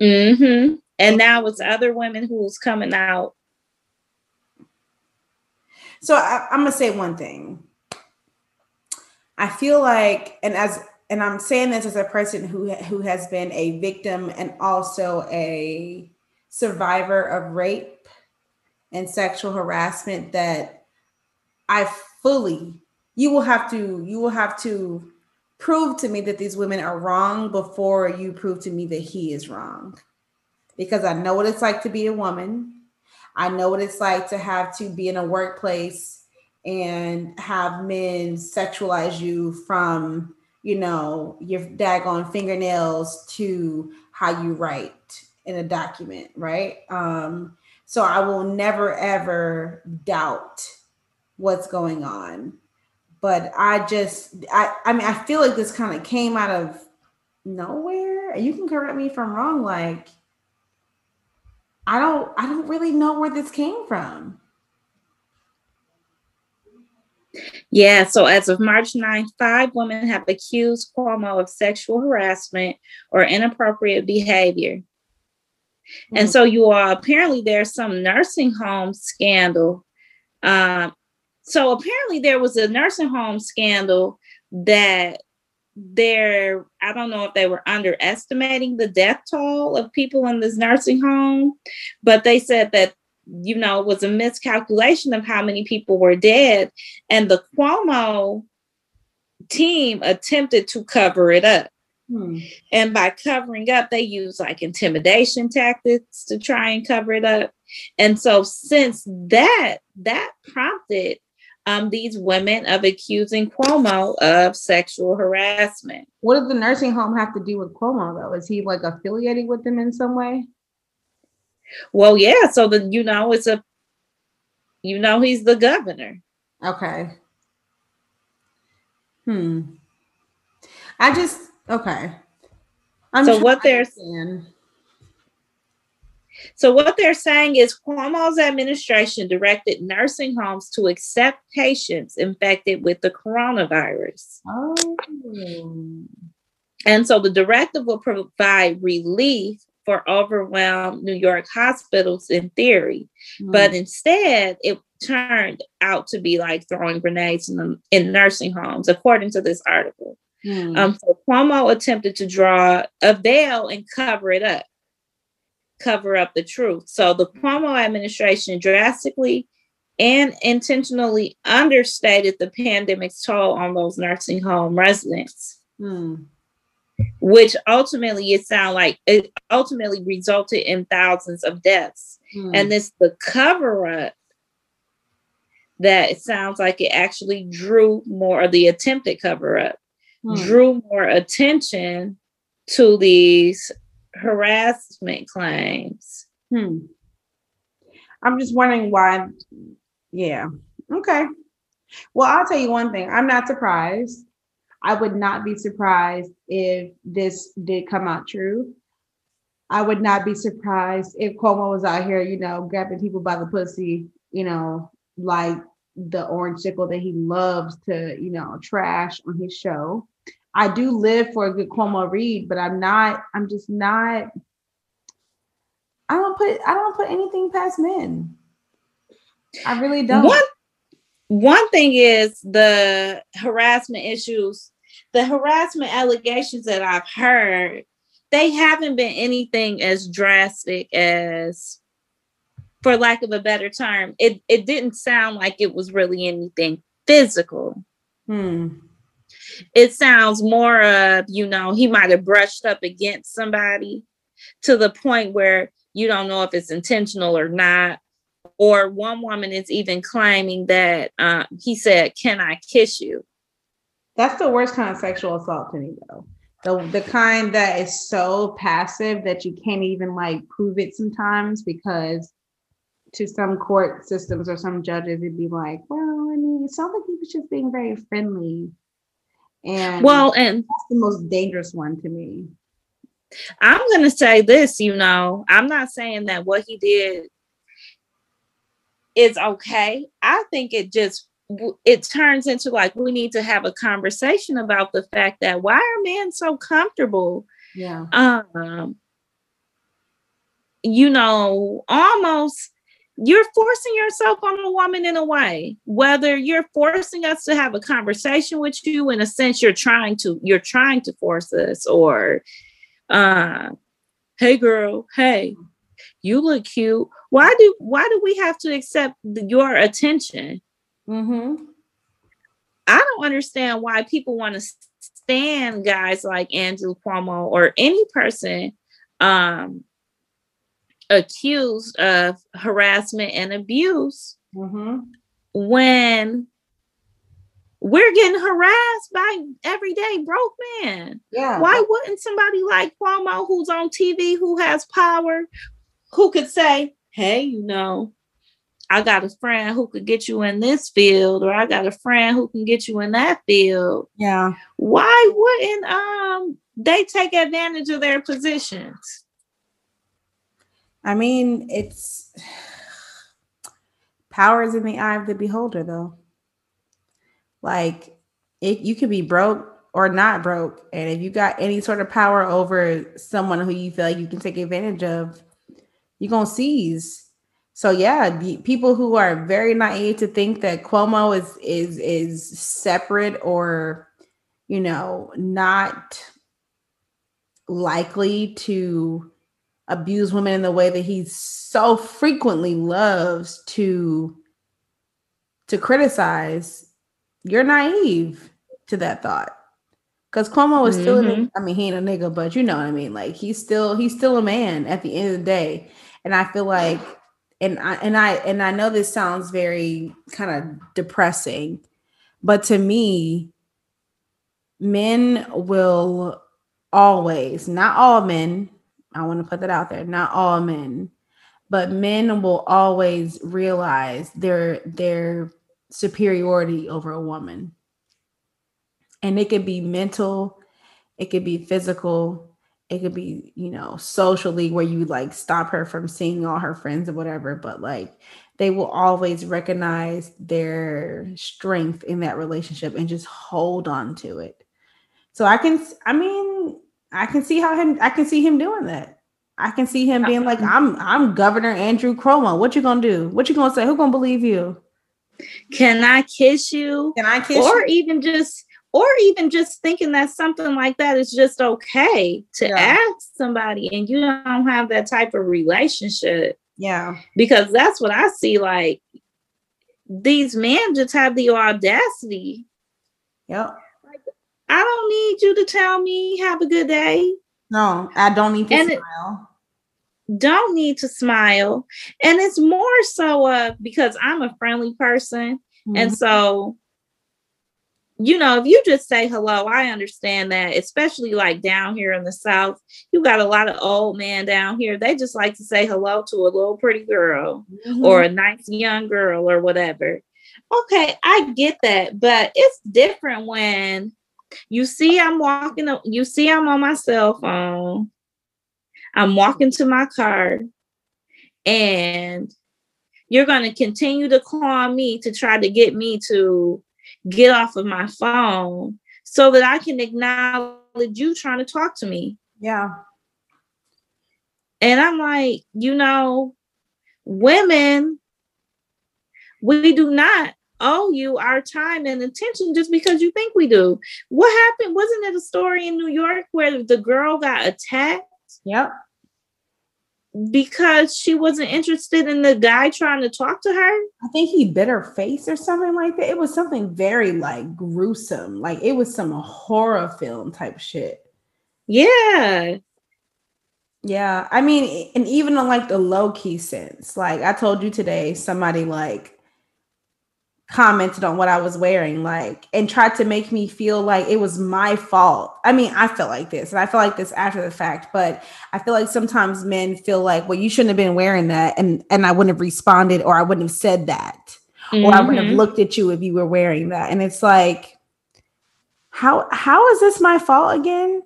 Mm-hmm. And now it's other women who's coming out. So I, I'm gonna say one thing. I feel like, and as and I'm saying this as a person who who has been a victim and also a survivor of rape and sexual harassment that I fully you will have to you will have to prove to me that these women are wrong before you prove to me that he is wrong. Because I know what it's like to be a woman. I know what it's like to have to be in a workplace and have men sexualize you from, you know, your daggone fingernails to how you write in a document, right? Um, so I will never ever doubt what's going on. But I just I I mean I feel like this kind of came out of nowhere. You can correct me if I'm wrong, like I don't I don't really know where this came from. Yeah, so as of March 9th, five women have accused Cuomo of sexual harassment or inappropriate behavior. Mm-hmm. And so you are apparently there's some nursing home scandal. Um, so apparently there was a nursing home scandal that they're i don't know if they were underestimating the death toll of people in this nursing home but they said that you know it was a miscalculation of how many people were dead and the cuomo team attempted to cover it up hmm. and by covering up they used like intimidation tactics to try and cover it up and so since that that prompted um, these women of accusing Cuomo of sexual harassment. What does the nursing home have to do with Cuomo though? Is he like affiliated with them in some way? Well, yeah. So the you know it's a you know he's the governor. Okay. Hmm. I just okay. I'm so what they're saying so what they're saying is Cuomo's administration directed nursing homes to accept patients infected with the coronavirus. Oh. And so the directive will provide relief for overwhelmed New York hospitals in theory, mm. but instead it turned out to be like throwing grenades in, the, in nursing homes, according to this article. Mm. Um, so Cuomo attempted to draw a veil and cover it up cover up the truth. So the Cuomo administration drastically and intentionally understated the pandemic's toll on those nursing home residents. Hmm. Which ultimately it sounded like it ultimately resulted in thousands of deaths. Hmm. And this the cover up that it sounds like it actually drew more of the attempted cover up, hmm. drew more attention to these harassment claims. Hmm. I'm just wondering why. Yeah. Okay. Well, I'll tell you one thing. I'm not surprised. I would not be surprised if this did come out true. I would not be surprised if Cuomo was out here, you know, grabbing people by the pussy, you know, like the orange sickle that he loves to, you know, trash on his show. I do live for a good Cuomo read, but I'm not, I'm just not, I don't put I don't put anything past men. I really don't. One one thing is the harassment issues, the harassment allegations that I've heard, they haven't been anything as drastic as for lack of a better term, it, it didn't sound like it was really anything physical. Hmm it sounds more of, you know, he might have brushed up against somebody to the point where you don't know if it's intentional or not. Or one woman is even claiming that uh, he said, Can I kiss you? That's the worst kind of sexual assault to me, though. The, the kind that is so passive that you can't even like prove it sometimes because to some court systems or some judges it'd be like well i mean it sounds like he was just being very friendly. And well, and that's the most dangerous one to me. I'm going to say this, you know, I'm not saying that what he did is okay. I think it just it turns into like we need to have a conversation about the fact that why are men so comfortable yeah um you know almost you're forcing yourself on a woman in a way whether you're forcing us to have a conversation with you in a sense you're trying to you're trying to force us or uh hey girl hey you look cute why do why do we have to accept the, your attention mm-hmm. i don't understand why people want to stand guys like andrew cuomo or any person um accused of harassment and abuse mm-hmm. when we're getting harassed by everyday broke men. Yeah. Why wouldn't somebody like Cuomo, who's on TV, who has power, who could say, hey, you know, I got a friend who could get you in this field, or I got a friend who can get you in that field. Yeah. Why wouldn't um they take advantage of their positions? I mean, it's power is in the eye of the beholder, though. Like, it, you could be broke or not broke, and if you got any sort of power over someone who you feel like you can take advantage of, you're gonna seize. So yeah, people who are very naive to think that Cuomo is is is separate or you know not likely to abuse women in the way that he so frequently loves to to criticize, you're naive to that thought. Because Cuomo is still, Mhm. a, I mean, he ain't a nigga, but you know what I mean. Like he's still, he's still a man at the end of the day. And I feel like, and I and I and I know this sounds very kind of depressing, but to me, men will always, not all men, I want to put that out there, not all men, but men will always realize their their superiority over a woman. And it could be mental, it could be physical, it could be, you know, socially where you like stop her from seeing all her friends or whatever, but like they will always recognize their strength in that relationship and just hold on to it. So I can I mean, I can see how him I can see him doing that. I can see him being like, I'm I'm Governor Andrew Cuomo. What you gonna do? What you gonna say? Who gonna believe you? Can I kiss you? Can I kiss or you? even just or even just thinking that something like that is just okay to Yeah. ask somebody and you don't have that type of relationship Yeah. because that's what I see like these men just have the audacity. Yep. I don't need you to tell me have a good day. No, I don't need to And smile. Don't need to smile. And it's more so uh because I'm a friendly person And Mhm. so, you know, if you just say hello, I understand that, especially like down here in the South, you got a lot of old men down here. They just like to say hello to a little pretty girl Mhm. or a nice young girl or whatever. Okay, I get that, but it's different when you see I'm walking, up- you see I'm on my cell phone, I'm walking to my car, and you're going to continue to call me to try to get me to get off of my phone so that I can acknowledge you trying to talk to me. yeah. And I'm like, you know, women, we do not owe you our time and attention just because you think we do. What happened? Wasn't it a story in New York where the girl got attacked Yep. because she wasn't interested in the guy trying to talk to her? I think he bit her face or something like that. It was something very like gruesome. Like it was some horror film type shit. Yeah. Yeah. I mean, and even on like the low key sense, like I told you today, somebody like commented on what I was wearing, like, and tried to make me feel like it was my fault. I mean, I felt like this, and I feel like this after the fact, but I feel like sometimes men feel like, well, you shouldn't have been wearing that, and and I wouldn't have responded or I wouldn't have said that. mm-hmm. or I wouldn't have Mhm. looked at you if you were wearing that. And it's like, how how is this my fault again?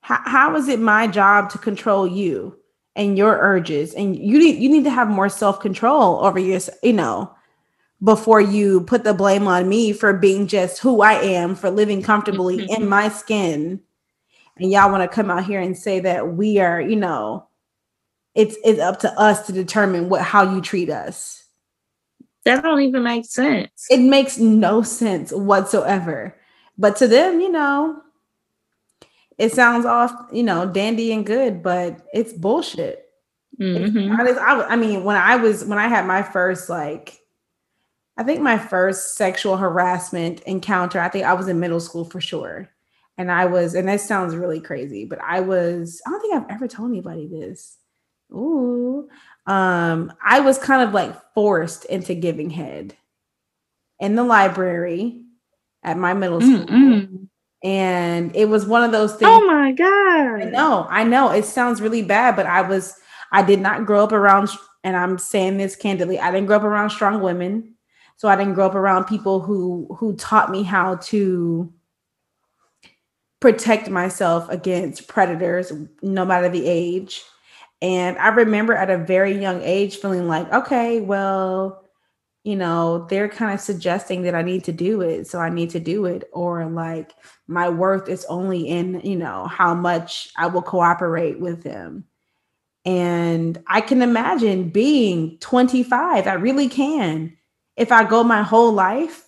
How, how is it my job to control you and your urges? And you need you need to have more self control over your, you know, before you put the blame on me for being just who I am, for living comfortably Mhm. in my skin. And y'all want to come out here and say that we are, you know, it's it's up to us to determine what how you treat us. That don't even make sense. It makes no sense whatsoever. But to them, you know, it sounds off, you know, dandy and good, but it's bullshit. It's Mhm. honest- I, I mean, when I was when I had my first like, I think my first sexual harassment encounter, I think I was in middle school for sure, and I was, and that sounds really crazy, but I was, I don't think I've ever told anybody this. Ooh, um, I was kind of like forced into giving head in the library at my middle school, Mm-mm. and it was one of those things. Oh my I god. know, I know. It sounds really bad, but I was, I did not grow up around, and I'm saying this candidly, I didn't grow up around strong women. So I didn't grow up around people who who taught me how to protect myself against predators, no matter the age. And I remember at a very young age feeling like, okay, well, you know, they're kind of suggesting that I need to do it. So I need to do it. Or like my worth is only in, you know, how much I will cooperate with them. And I can imagine being 25. I really can. If I go my whole life,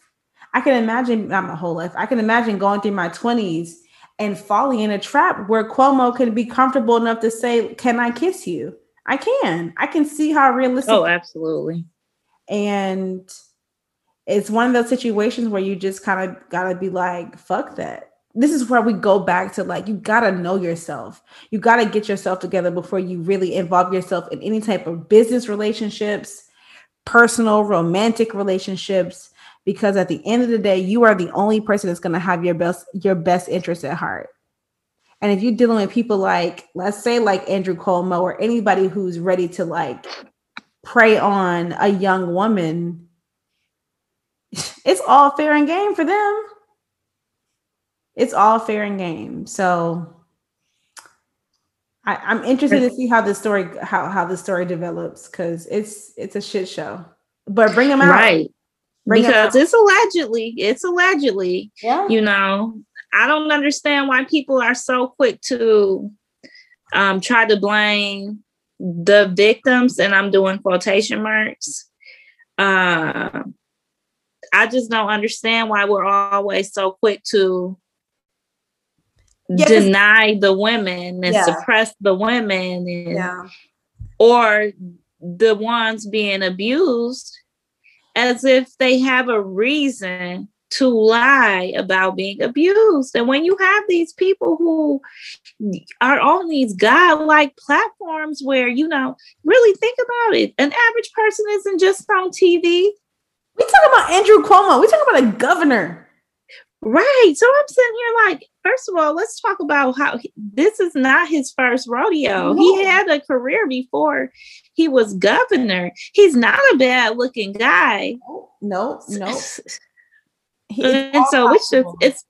I can imagine, not my whole life, I can imagine going through my 20s and falling in a trap where Cuomo can be comfortable enough to say, Can I kiss you? I can. I can see how realistic Oh, absolutely. and it's one of those situations where you just kind of gotta be like fuck that this is where we go back to like you gotta know yourself you gotta get yourself together before you really involve yourself in any type of business relationships personal romantic relationships because at the end of the day you are the only person that's going to have your best your best interest at heart and if you're dealing with people like let's say like andrew Cuomo or anybody who's ready to like prey on a young woman, it's all fair and game for them. It's all fair and game. So I, I'm interested to see how the story how how the story develops because it's it's a shit show. But bring them out, Right. Bring because out. it's allegedly, it's allegedly, Yeah, you know, I don't understand why people are so quick to um, try to blame the victims, and I'm doing quotation marks. Uh, I just don't understand why we're always so quick to Yeah, deny the women and Yeah. suppress the women and yeah, or the ones being abused as if they have a reason to lie about being abused. And when you have these people who are on these godlike platforms where, you know, really think about it, an average person isn't just on TV. we talking about Andrew Cuomo. We talking about a governor. Right. So I'm sitting here like, first of all, let's talk about how he- this is not his first rodeo. No. He had a career before he was governor. He's not a bad looking guy. No, no. And so it's just it's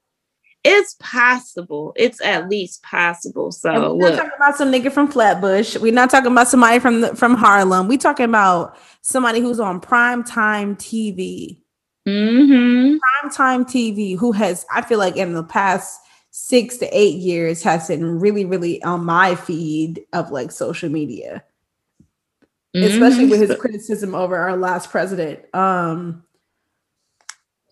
it's possible. It's at least possible. And So we're not look, talking about some nigga from Flatbush. We're not talking about somebody from the, from Harlem. We're talking about somebody who's on prime time TV. Mhm. Prime time TV who has, I feel like in the past six to eight years has been really, really on my feed of like social media, especially Mhm. with his criticism over our last president. Um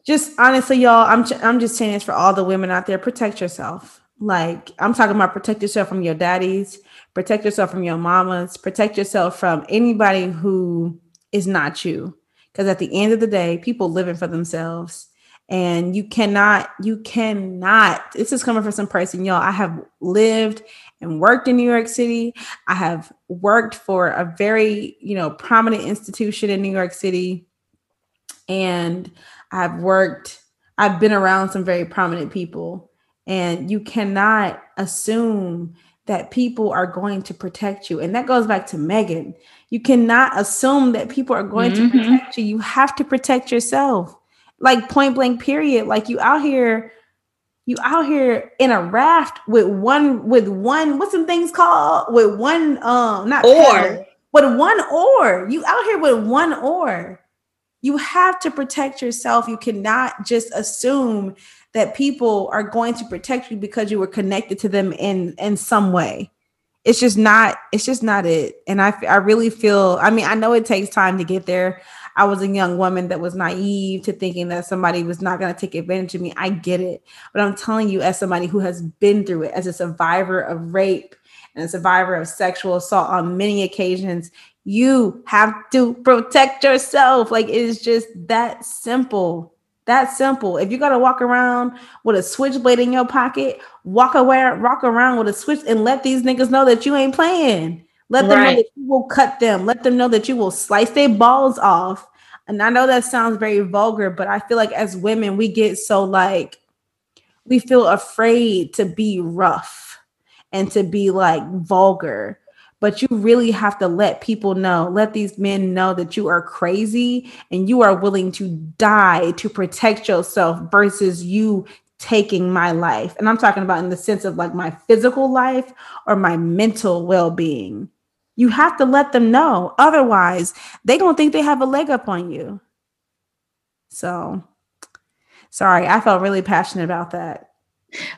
just honestly, y'all, I'm I'm just saying this for all the women out there. Protect yourself. Like I'm talking about protect yourself from your daddies, protect yourself from your mamas, protect yourself from anybody who is not you. Because at the end of the day, people living for themselves. And you cannot, you cannot, this is coming from some person, y'all. I have lived and worked in New York City. I have worked for a very, you know, prominent institution in New York City. And I've worked, I've been around some very prominent people. And you cannot assume that people are going to protect you. And that goes back to Meghan. You cannot assume that people are going mm-hmm. to protect you. You have to protect yourself. Like point blank period. Like you out here you out here in a raft with one with one what's some things called with one um not or with one oar. You out here with one oar. You have to protect yourself. You cannot just assume that people are going to protect you because you were connected to them in in some way. It's just not it's just not it. And i i really feel i mean i know it takes time to get there. I was a young woman that was naive to thinking that somebody was not going to take advantage of me. I get it. But i'm telling you as somebody who has been through it as a survivor of rape and a survivor of sexual assault on many occasions you have to protect yourself. Like it is just that simple that simple. If you gotta walk around with a switchblade in your pocket, walk away, walk around with a switch, and let these niggas know that you ain't playing. Let them right. know that you will cut them. Let them know that you will slice their balls off. And I know that sounds very vulgar, but I feel like as women, we get so like we feel afraid to be rough and to be like vulgar but you really have to let people know, let these men know that you are crazy and you are willing to die to protect yourself versus you taking my life. And I'm talking about in the sense of like my physical life or my mental well being. You have to let them know. Otherwise, they don't think they have a leg up on you. So, sorry, I felt really passionate about that.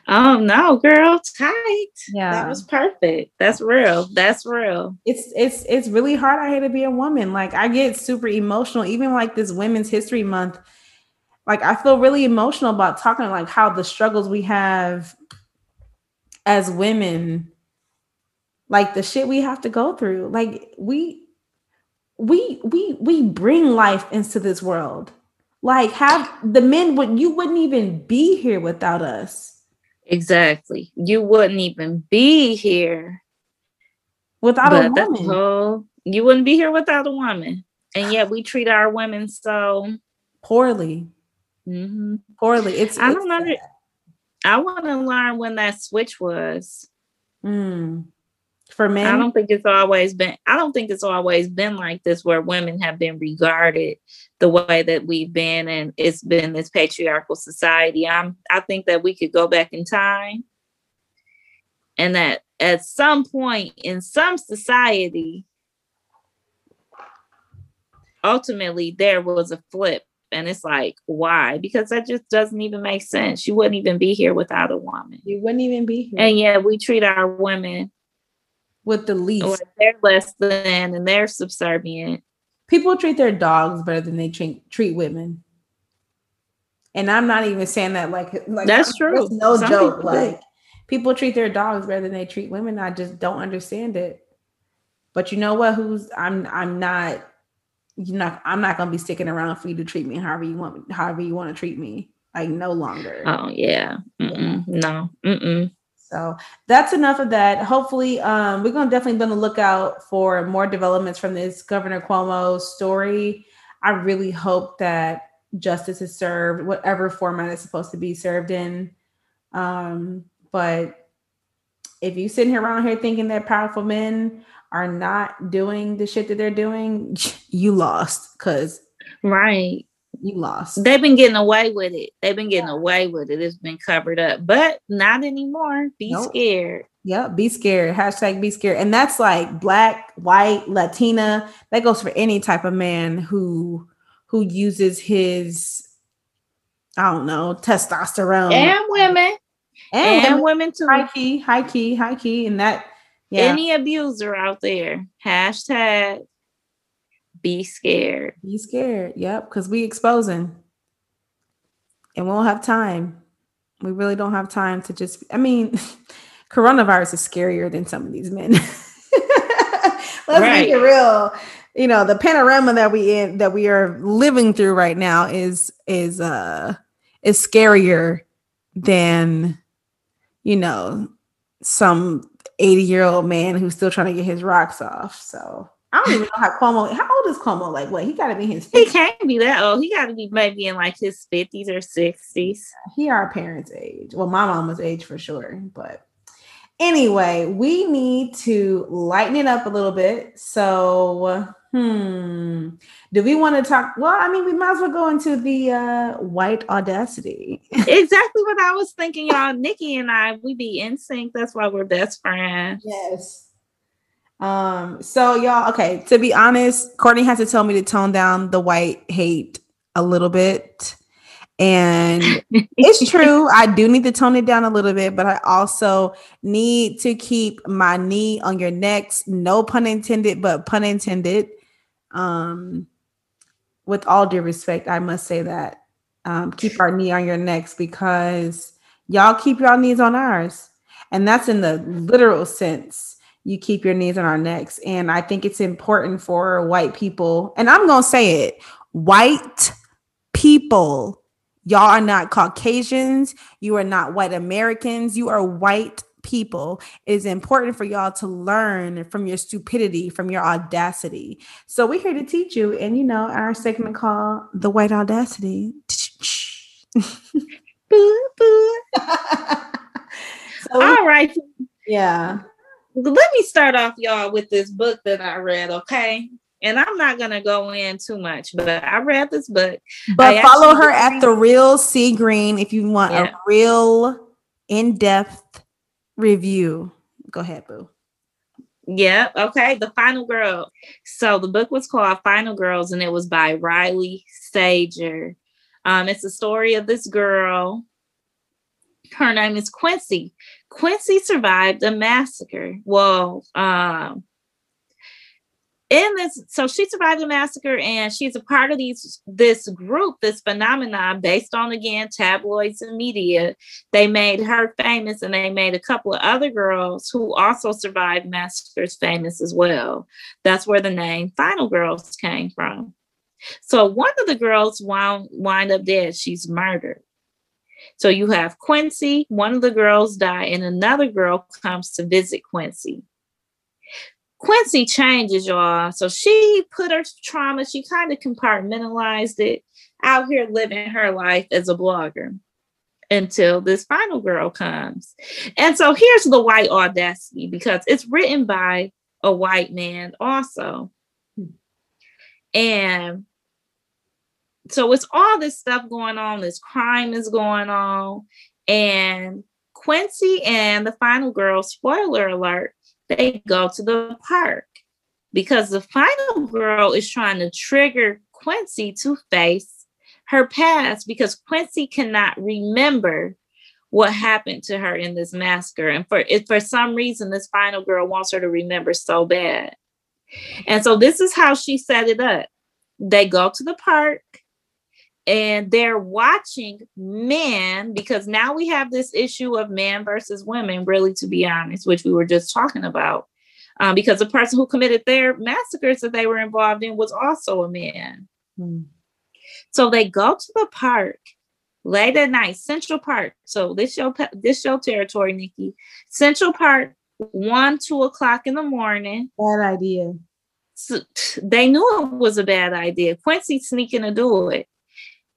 Oh no, girl, tight. Yeah, that was perfect. That's real. That's real. It's it's it's really hard out here to be a woman. Like I get super emotional, even like this Women's History Month. Like I feel really emotional about talking like how the struggles we have as women, like the shit we have to go through. Like we we we we bring life into this world. Like have the men would you wouldn't even be here without us Exactly. You wouldn't even be here without a woman. Whole, you wouldn't be here without a woman. And yet we treat our women so poorly. Mm-hmm. Poorly. It's I don't know. I want to learn when that switch was. Mm for men i don't think it's always been i don't think it's always been like this where women have been regarded the way that we've been and it's been this patriarchal society. I'm i think that we could go back in time and that at some point in some society ultimately there was a flip. And it's like why? Because that just doesn't even make sense. You wouldn't even be here without a woman. You wouldn't even be here. And yet we treat our women with the least. Or they're less than and they're subservient. People treat their dogs better than they treat, treat women. And I'm not even saying that like like that's true. no Some joke. Like people treat their dogs better than they treat women. I just don't understand it. But you know what? Who's I'm I'm not you know I'm not gonna be sticking around for you to treat me however you want however you want to treat me. Like no longer. Oh yeah. Mm-mm. No. Mm-mm. So that's enough of that. Hopefully, um, we're going to definitely be on the lookout for more developments from this Governor Cuomo story. I really hope that justice is served, whatever format it's supposed to be served in. Um, but if you sitting here around here thinking that powerful men are not doing the shit that they're doing, you lost. Cause right, you lost. They've been getting away with it. They've been getting yeah. away with it. It's been covered up, but not anymore. Be nope. scared. Yep, be scared. Hashtag be scared. And that's like black, white, Latina. That goes for any type of man who who uses his I don't know, testosterone. And women. And, and women, women too. High key, high key, high key. And that yeah. any abuser out there. Hashtag be scared. Be scared. Yep. Because we exposing. And we won't have time. We really don't have time to just I mean, coronavirus is scarier than some of these men. Let's right. make it real. You know, the panorama that we in that we are living through right now is is uh is scarier than you know some 80 year old man who's still trying to get his rocks off. So I don't even know how Cuomo. How old is Cuomo? Like, what? He got to be his. 50s. He can't be that old. He got to be maybe in like his fifties or sixties. He our parents' age. Well, my mama's age for sure. But Anyway, we need to lighten it up a little bit. So, hmm, do we want to talk? Well, I mean, we might as well go into the uh, white audacity. exactly what I was thinking, y'all. Nikki and I, we be in sync. That's why we're best friends. Yes. Um, so y'all, okay, to be honest, Courtney had to tell me to tone down the white hate a little bit. And it's true, I do need to tone it down a little bit, but I also need to keep my knee on your necks. No pun intended, but pun intended. Um, with all due respect, I must say that. Um, keep our knee on your necks because y'all keep your knees on ours. And that's in the literal sense you keep your knees on our necks. And I think it's important for white people, and I'm going to say it white people, y'all are not Caucasians, you are not white Americans, you are white people. It is important for y'all to learn from your stupidity, from your audacity. So we're here to teach you. And you know, our segment called The White Audacity. boo, boo. so, All right. Yeah let me start off, y'all, with this book that I read, okay? And I'm not gonna go in too much, but I read this book. But I follow her at the real C Green if you want yeah. a real in-depth review. Go ahead, boo. Yeah, okay. The Final Girl. So the book was called Final Girls, and it was by Riley Sager. Um, it's a story of this girl. Her name is Quincy. Quincy survived a massacre. Well, um, in this, so she survived a massacre, and she's a part of these this group, this phenomenon based on again tabloids and media. They made her famous, and they made a couple of other girls who also survived massacres famous as well. That's where the name Final Girls came from. So one of the girls wound wind up dead. She's murdered. So you have Quincy, one of the girls die, and another girl comes to visit Quincy. Quincy changes, y'all. So she put her trauma, she kind of compartmentalized it out here living her life as a blogger until this final girl comes. And so here's the white audacity because it's written by a white man also. Hmm. And so it's all this stuff going on. This crime is going on. And Quincy and the final girl, spoiler alert, they go to the park because the final girl is trying to trigger Quincy to face her past because Quincy cannot remember what happened to her in this massacre. And for if for some reason this final girl wants her to remember so bad. And so this is how she set it up. They go to the park and they're watching men because now we have this issue of man versus women really to be honest which we were just talking about. Um, because the person who committed their massacres that they were involved in was also a man. Hmm. so they go to the park late at night central park. So this show this show territory nikki. Central park one two o'clock in the morning. Bad idea. So they knew it was a bad idea. Quincy sneaking to do it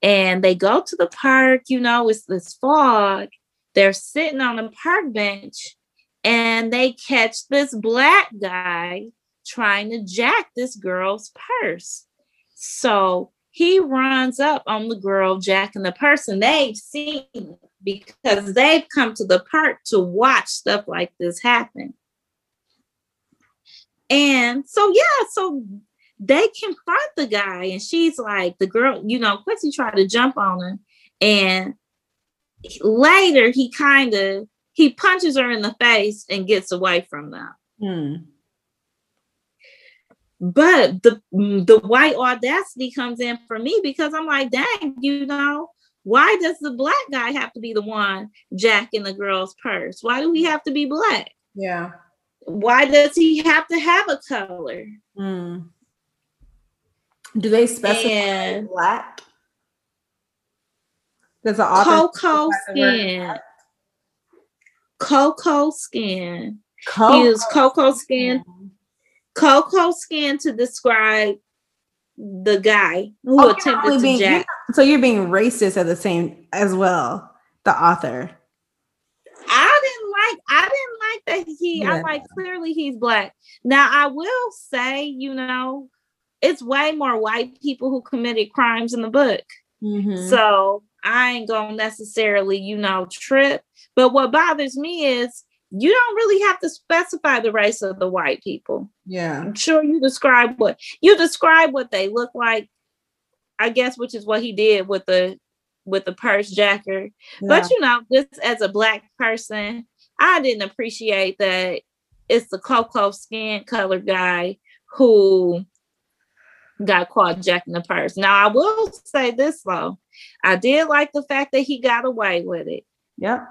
and they go to the park, you know, it's this fog. They're sitting on a park bench and they catch this black guy trying to jack this girl's purse. So he runs up on the girl jacking the purse, and they've seen because they've come to the park to watch stuff like this happen. And so, yeah, so they confront the guy and she's like the girl you know quincy tried to jump on her and later he kind of he punches her in the face and gets away from them. Hmm. but the the white audacity comes in for me because i'm like dang you know why does the black guy have to be the one jacking the girl's purse? Why do we have to be black? Yeah. Why does he have to have a color? Mm. Do they specify and black? Does the author cocoa skin? Cocoa skin. Cocoa Use cocoa skin. skin. Cocoa skin to describe the guy who oh, attempted to being, jack. so you're being racist at the same as well, the author. I didn't like I didn't like that he, yeah. I'm like, clearly he's black. Now, I will say, you know, it's way more white people who committed crimes in the book. Mm-hmm. So I ain't gonna necessarily, you know, trip. But what bothers me is you don't really have to specify the race of the white people. Yeah. I'm sure you describe what you describe what they look like, I guess, which is what he did with the with the purse jacker. Yeah. But you know, just as a black person, I didn't appreciate that it's the cocoa skin color guy who got caught jacking the purse. Now I will say this though. I did like the fact that he got away with it. Yep.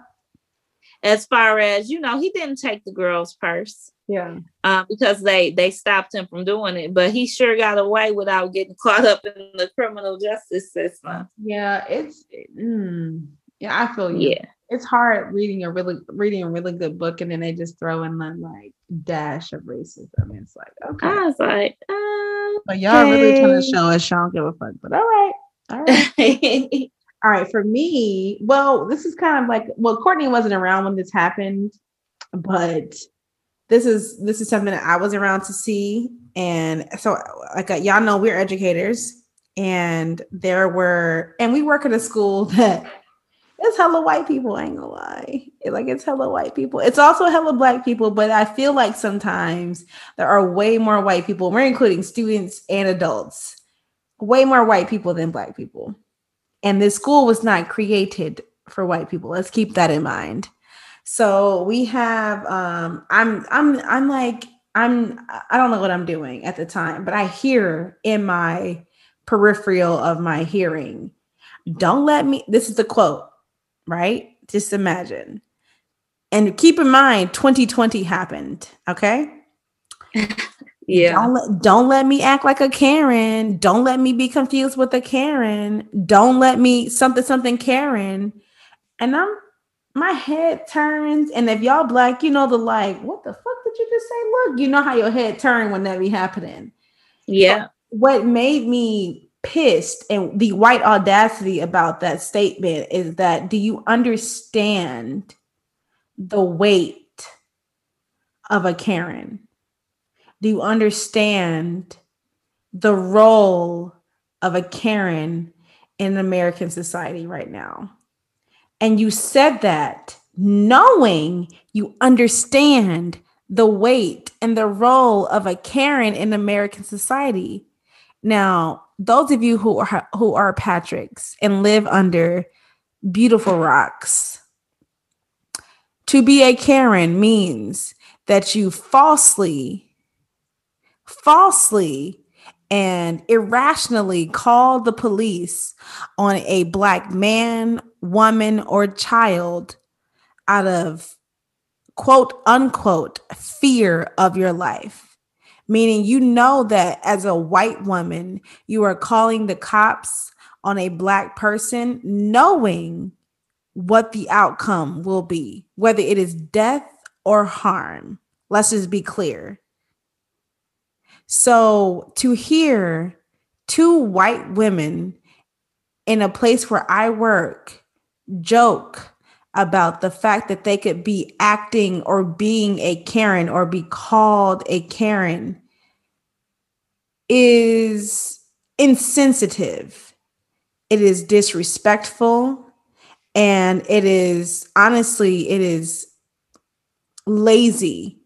As far as you know, he didn't take the girl's purse. Yeah. Uh, because they they stopped him from doing it, but he sure got away without getting caught up in the criminal justice system. Yeah, it's mm, yeah, I feel you. Yeah. It's hard reading a really reading a really good book and then they just throw in the like dash of racism. It's like okay. I was like, uh, but y'all okay. really trying to show us y'all don't give a fuck. But all right. All right. all right. For me, well, this is kind of like well, Courtney wasn't around when this happened, but this is this is something that I was around to see. And so like uh, y'all know we're educators and there were and we work at a school that it's hella white people, I ain't gonna lie. It, like it's hella white people. It's also hella black people, but I feel like sometimes there are way more white people. We're including students and adults, way more white people than black people. And this school was not created for white people. Let's keep that in mind. So we have um I'm I'm I'm like I'm I don't know what I'm doing at the time, but I hear in my peripheral of my hearing, don't let me this is the quote, right? Just imagine. And keep in mind 2020 happened, okay? yeah. Don't let, don't let me act like a Karen. Don't let me be confused with a Karen. Don't let me something something Karen. And I'm my head turns. And if y'all black, you know the like, what the fuck did you just say? Look, you know how your head turned when that be happening. Yeah. So what made me pissed and the white audacity about that statement is that do you understand the weight of a Karen? Do you understand the role of a Karen in American society right now? And you said that knowing you understand the weight and the role of a Karen in American society. Now, those of you who are who are Patricks and live under beautiful rocks, to be a Karen means that you falsely, falsely and irrationally call the police on a black man, woman, or child out of quote unquote fear of your life. Meaning, you know that as a white woman, you are calling the cops on a black person, knowing what the outcome will be, whether it is death or harm. Let's just be clear. So to hear two white women in a place where I work joke about the fact that they could be acting or being a Karen or be called a Karen is insensitive. It is disrespectful. And it is honestly, it is lazy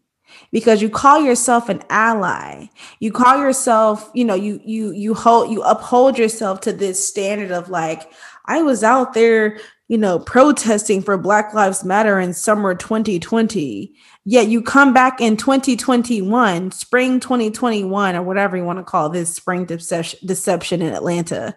because you call yourself an ally you call yourself you know you you you hold you uphold yourself to this standard of like i was out there you know protesting for black lives matter in summer 2020 yet you come back in 2021 spring 2021 or whatever you want to call this spring deception in atlanta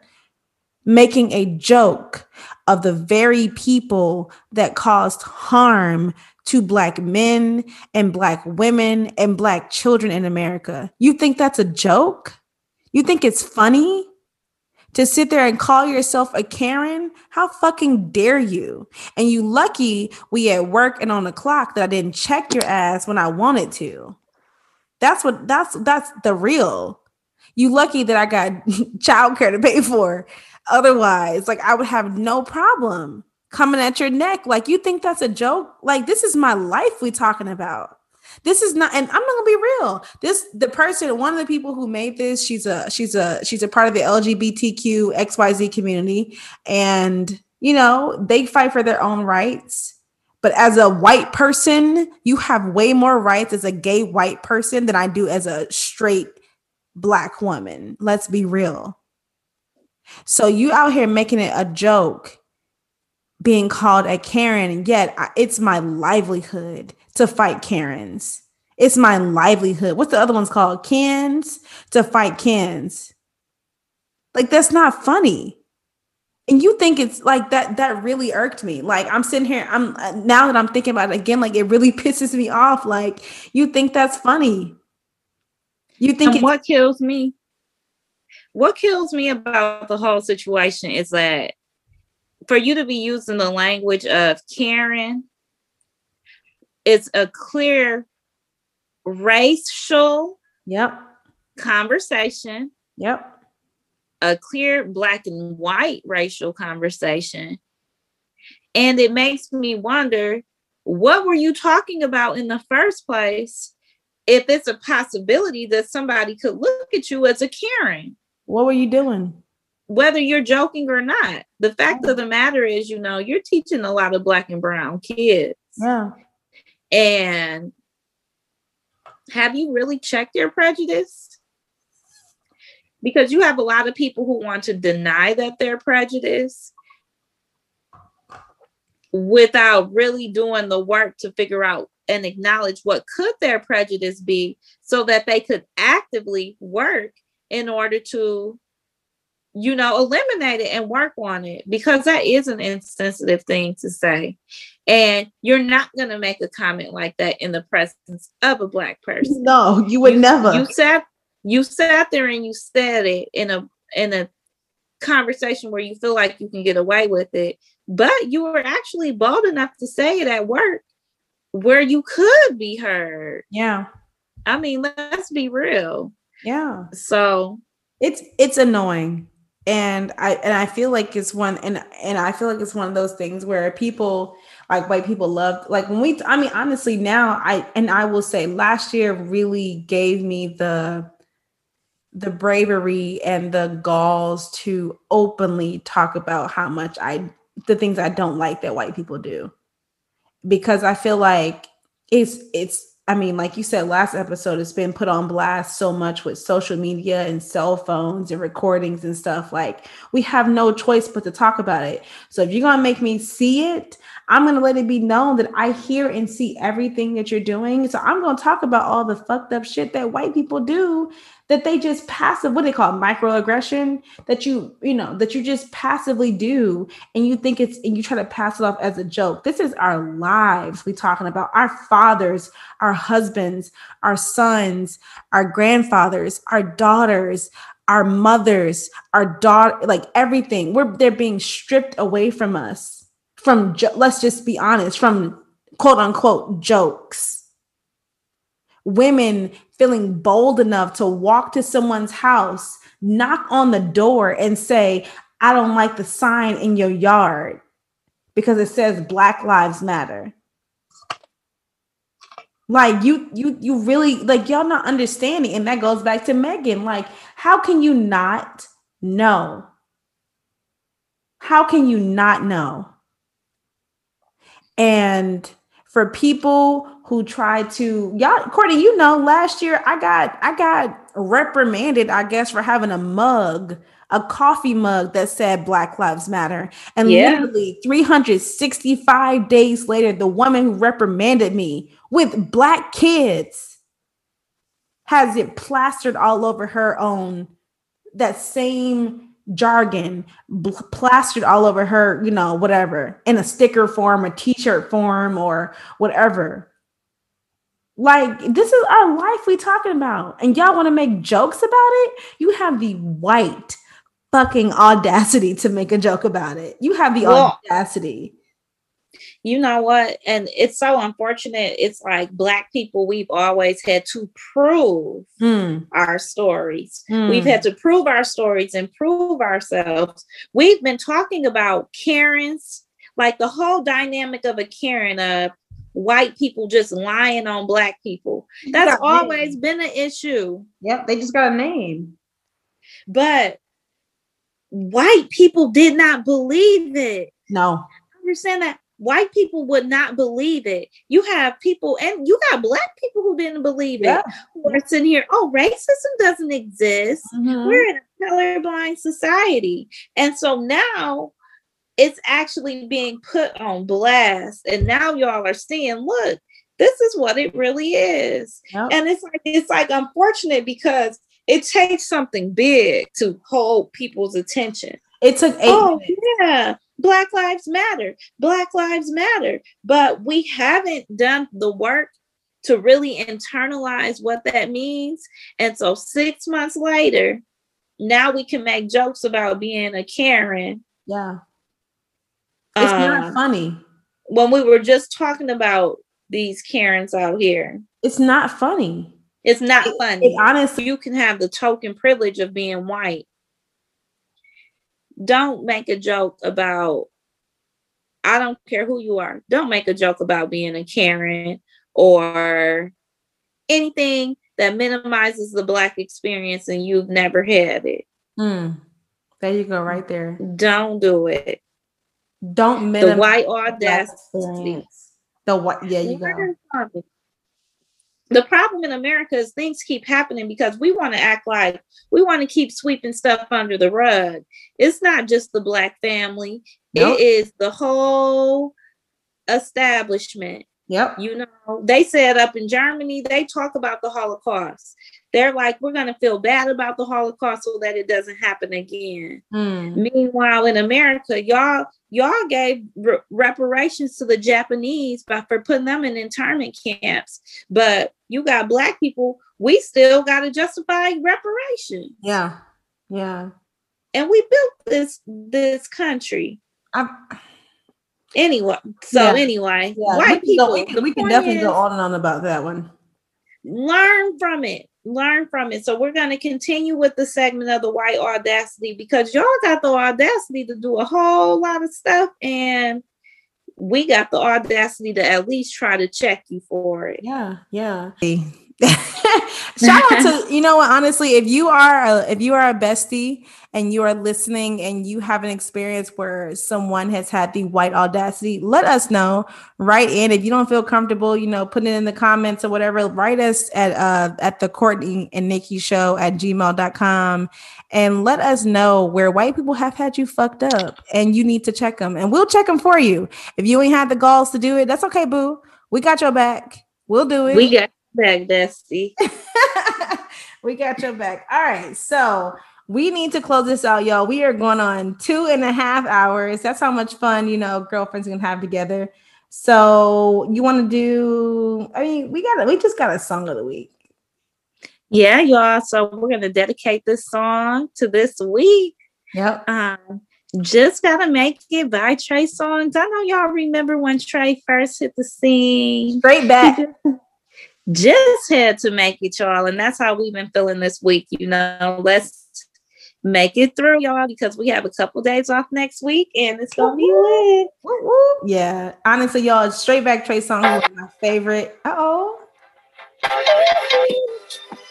making a joke of the very people that caused harm to Black men and Black women and Black children in America. You think that's a joke? You think it's funny to sit there and call yourself a Karen? How fucking dare you? And you lucky we at work and on the clock that I didn't check your ass when I wanted to. That's what that's that's the real. You lucky that I got childcare to pay for. Otherwise, like I would have no problem coming at your neck. Like you think that's a joke? Like this is my life we talking about. This is not, and I'm not gonna be real. This the person, one of the people who made this, she's a she's a she's a part of the LGBTQ XYZ community, and you know, they fight for their own rights. But as a white person, you have way more rights as a gay white person than I do as a straight black woman. Let's be real. So you out here making it a joke being called a Karen, and yet it's my livelihood to fight Karens. It's my livelihood. What's the other one's called? Kens to fight Kens. Like that's not funny. And you think it's like that that really irked me. Like I'm sitting here I'm uh, now that I'm thinking about it again like it really pisses me off like you think that's funny. You think what kills me? What kills me about the whole situation is that for you to be using the language of Karen, it's a clear racial yep conversation. Yep. A clear black and white racial conversation. And it makes me wonder what were you talking about in the first place if it's a possibility that somebody could look at you as a Karen? What were you doing? whether you're joking or not. The fact of the matter is, you know, you're teaching a lot of black and brown kids. Yeah. And have you really checked your prejudice? Because you have a lot of people who want to deny that they're prejudiced without really doing the work to figure out and acknowledge what could their prejudice be so that they could actively work in order to you know, eliminate it and work on it because that is an insensitive thing to say. And you're not going to make a comment like that in the presence of a black person. No, you would you, never. You sat you sat there and you said it in a in a conversation where you feel like you can get away with it, but you were actually bold enough to say it at work where you could be heard. Yeah. I mean, let's be real. Yeah. So it's it's annoying and i and i feel like it's one and and i feel like it's one of those things where people like white people love like when we i mean honestly now i and i will say last year really gave me the the bravery and the galls to openly talk about how much i the things i don't like that white people do because i feel like it's it's I mean, like you said last episode, it's been put on blast so much with social media and cell phones and recordings and stuff. Like, we have no choice but to talk about it. So, if you're going to make me see it, I'm going to let it be known that I hear and see everything that you're doing. So, I'm going to talk about all the fucked up shit that white people do that they just passive what they call it, microaggression that you you know that you just passively do. And you think it's and you try to pass it off as a joke. This is our lives we talking about. Our fathers our husbands our sons our grandfathers our daughters our mothers our daughter like everything. We're they're being stripped away from us from let's just be honest from quote unquote jokes women feeling bold enough to walk to someone's house, knock on the door, and say, I don't like the sign in your yard because it says Black Lives Matter. Like you, you, you really like y'all not understanding, and that goes back to Meghan. Like, how can you not know? How can you not know? And for people who try to y'all Courtney, you know, last year I got I got reprimanded, I guess, for having a mug, a coffee mug that said Black Lives Matter. And yeah. literally 365 days later, the woman who reprimanded me with black kids has it plastered all over her own that same jargon bl- plastered all over her, you know, whatever, in a sticker form, a t-shirt form, or whatever. Like this is our life we talking about, and y'all want to make jokes about it. You have the white fucking audacity to make a joke about it. You have the well, audacity you know what? And it's so unfortunate. It's like Black people, we've always had to prove mm. our stories. Mm. We've had to prove our stories and prove ourselves. We've been talking about Karen's like the whole dynamic of a Karen of white people just lying on black people. That's always been an issue. Yep, they just got a name. But white people did not believe it. No. Understand that white people would not believe it. You have people, and you got black people who didn't believe Yeah. it, who are sitting here, oh, racism doesn't exist. Mhm. We're in a colorblind society. And so now it's actually being put on blast. And now y'all are seeing, look, this is what it really is. Yep. And it's like it's like unfortunate because it takes something big to hold people's attention. It took eight Oh, minutes. yeah. Black lives matter. Black lives matter. But we haven't done the work to really internalize what that means. And so six months later, now we can make jokes about being a Karen. Yeah. It's not um, funny. when we were just talking about these Karens out here. It's not funny. It's not It funny. honestly you can have the token privilege of being white. Don't make a joke about, I don't care who you are, don't make a joke about being a Karen or anything that minimizes the Black experience and you've never had it. Mm. There you go, right there. Don't do it. Don't The white audacity. The what? Yeah, you go. Learn from it. The problem in America is things keep happening because we want to act like we want to keep sweeping stuff under the rug. It's not just the black family, Nope. it is the whole establishment. Yep. You know, they said up in Germany, they talk about the Holocaust. They're like, we're going to feel bad about the Holocaust so that it doesn't happen again. Mm. Meanwhile, in America, y'all y'all gave re- reparations to the Japanese by for putting them in internment camps, but you got black people. We still got to justify reparation, Yeah. Yeah. and we built this this country I'm anyway. So Yeah. anyway, yeah. white we go, people. we can, we can definitely is, go on and on about that one. learn from it learn from it so we're going to continue with the segment of the white audacity because y'all got the audacity to do a whole lot of stuff and we got the audacity to at least try to check you for it Yeah. Yeah. Shout out to you know what honestly if you are a, if you are a bestie and you are listening and you have an experience where someone has had the white audacity let us know. Write in. If you don't feel comfortable you know put it in the comments or whatever write us at uh at the Courtney and Nikki show at gmail.com and let us know where white people have had you fucked up and you need to check them and we'll check them for you. If you ain't had the galls to do it that's okay boo. We got your back. We'll do it. We got back dusty we got your back. All right. So we need to close this out, y'all. We are going on two and a half hours. That's how much fun, you know, girlfriends can have together. So you want to do, I mean, we got we just got a song of the week. yeah y'all so we're going to dedicate this song to this week Yep. um just gotta make it by Trey Songz. I know y'all remember when Trey first hit the scene. Straight back. Just had to make it, y'all. And that's how we've been feeling this week. You know, let's make it through, y'all, because we have a couple days off next week and it's gonna be lit. Woo, woo. Yeah. Honestly, y'all, straight back Trey song was my favorite. Uh oh.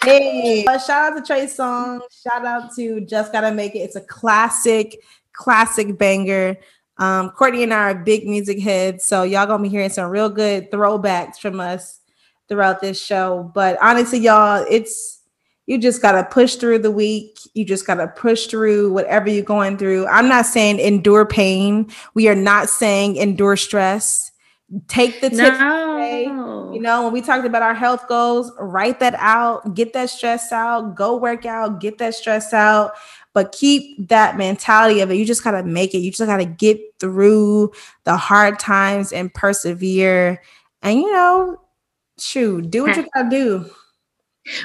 Hey, uh, shout out to Trey Song. Shout out to Just Gotta Make It. It's a classic, classic banger. Um, Courtney and I are big music heads, so y'all gonna be hearing some real good throwbacks from us throughout this show. But honestly, y'all, it's you just gotta push through the week. You just gotta push through whatever you're going through. I'm not saying endure pain. We are not saying endure stress. Take the tips No. you know, when we talked about our health goals, write that out, get that stress out, go work out, get that stress out, but keep that mentality of it. You just got to make it. You just got to get through the hard times and persevere. And, you know, shoot, do what you got to do.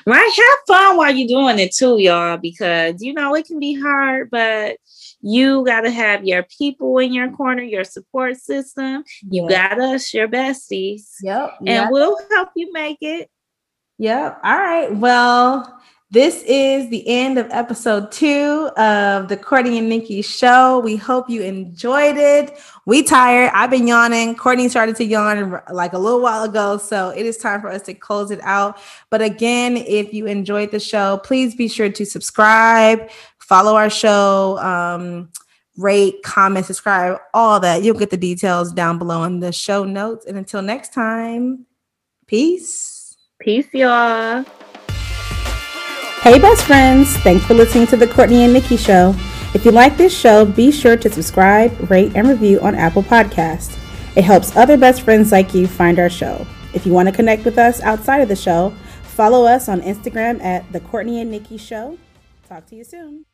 Right. Have fun while you're doing it too, y'all, because you know it can be hard, but you gotta have your people in your corner, your support system. You got us, your besties. Yep. And we'll help you make it. Yep. All right. Well, This is the end of episode two of the Courtney and Nikki show. We hope you enjoyed it. We tired. I've been yawning. Courtney started to yawn like a little while ago. So it is time for us to close it out. But again, if you enjoyed the show, please be sure to subscribe, follow our show, um, rate, comment, subscribe, all that. You'll get the details down below in the show notes. And until next time, peace. Peace, y'all. Hey, best friends. Thanks for listening to the Courtney and Nikki Show. If you like this show, be sure to subscribe, rate, and review on Apple Podcasts. It helps other best friends like you find our show. If you want to connect with us outside of the show, follow us on Instagram at the Courtney and Nikki Show. Talk to you soon.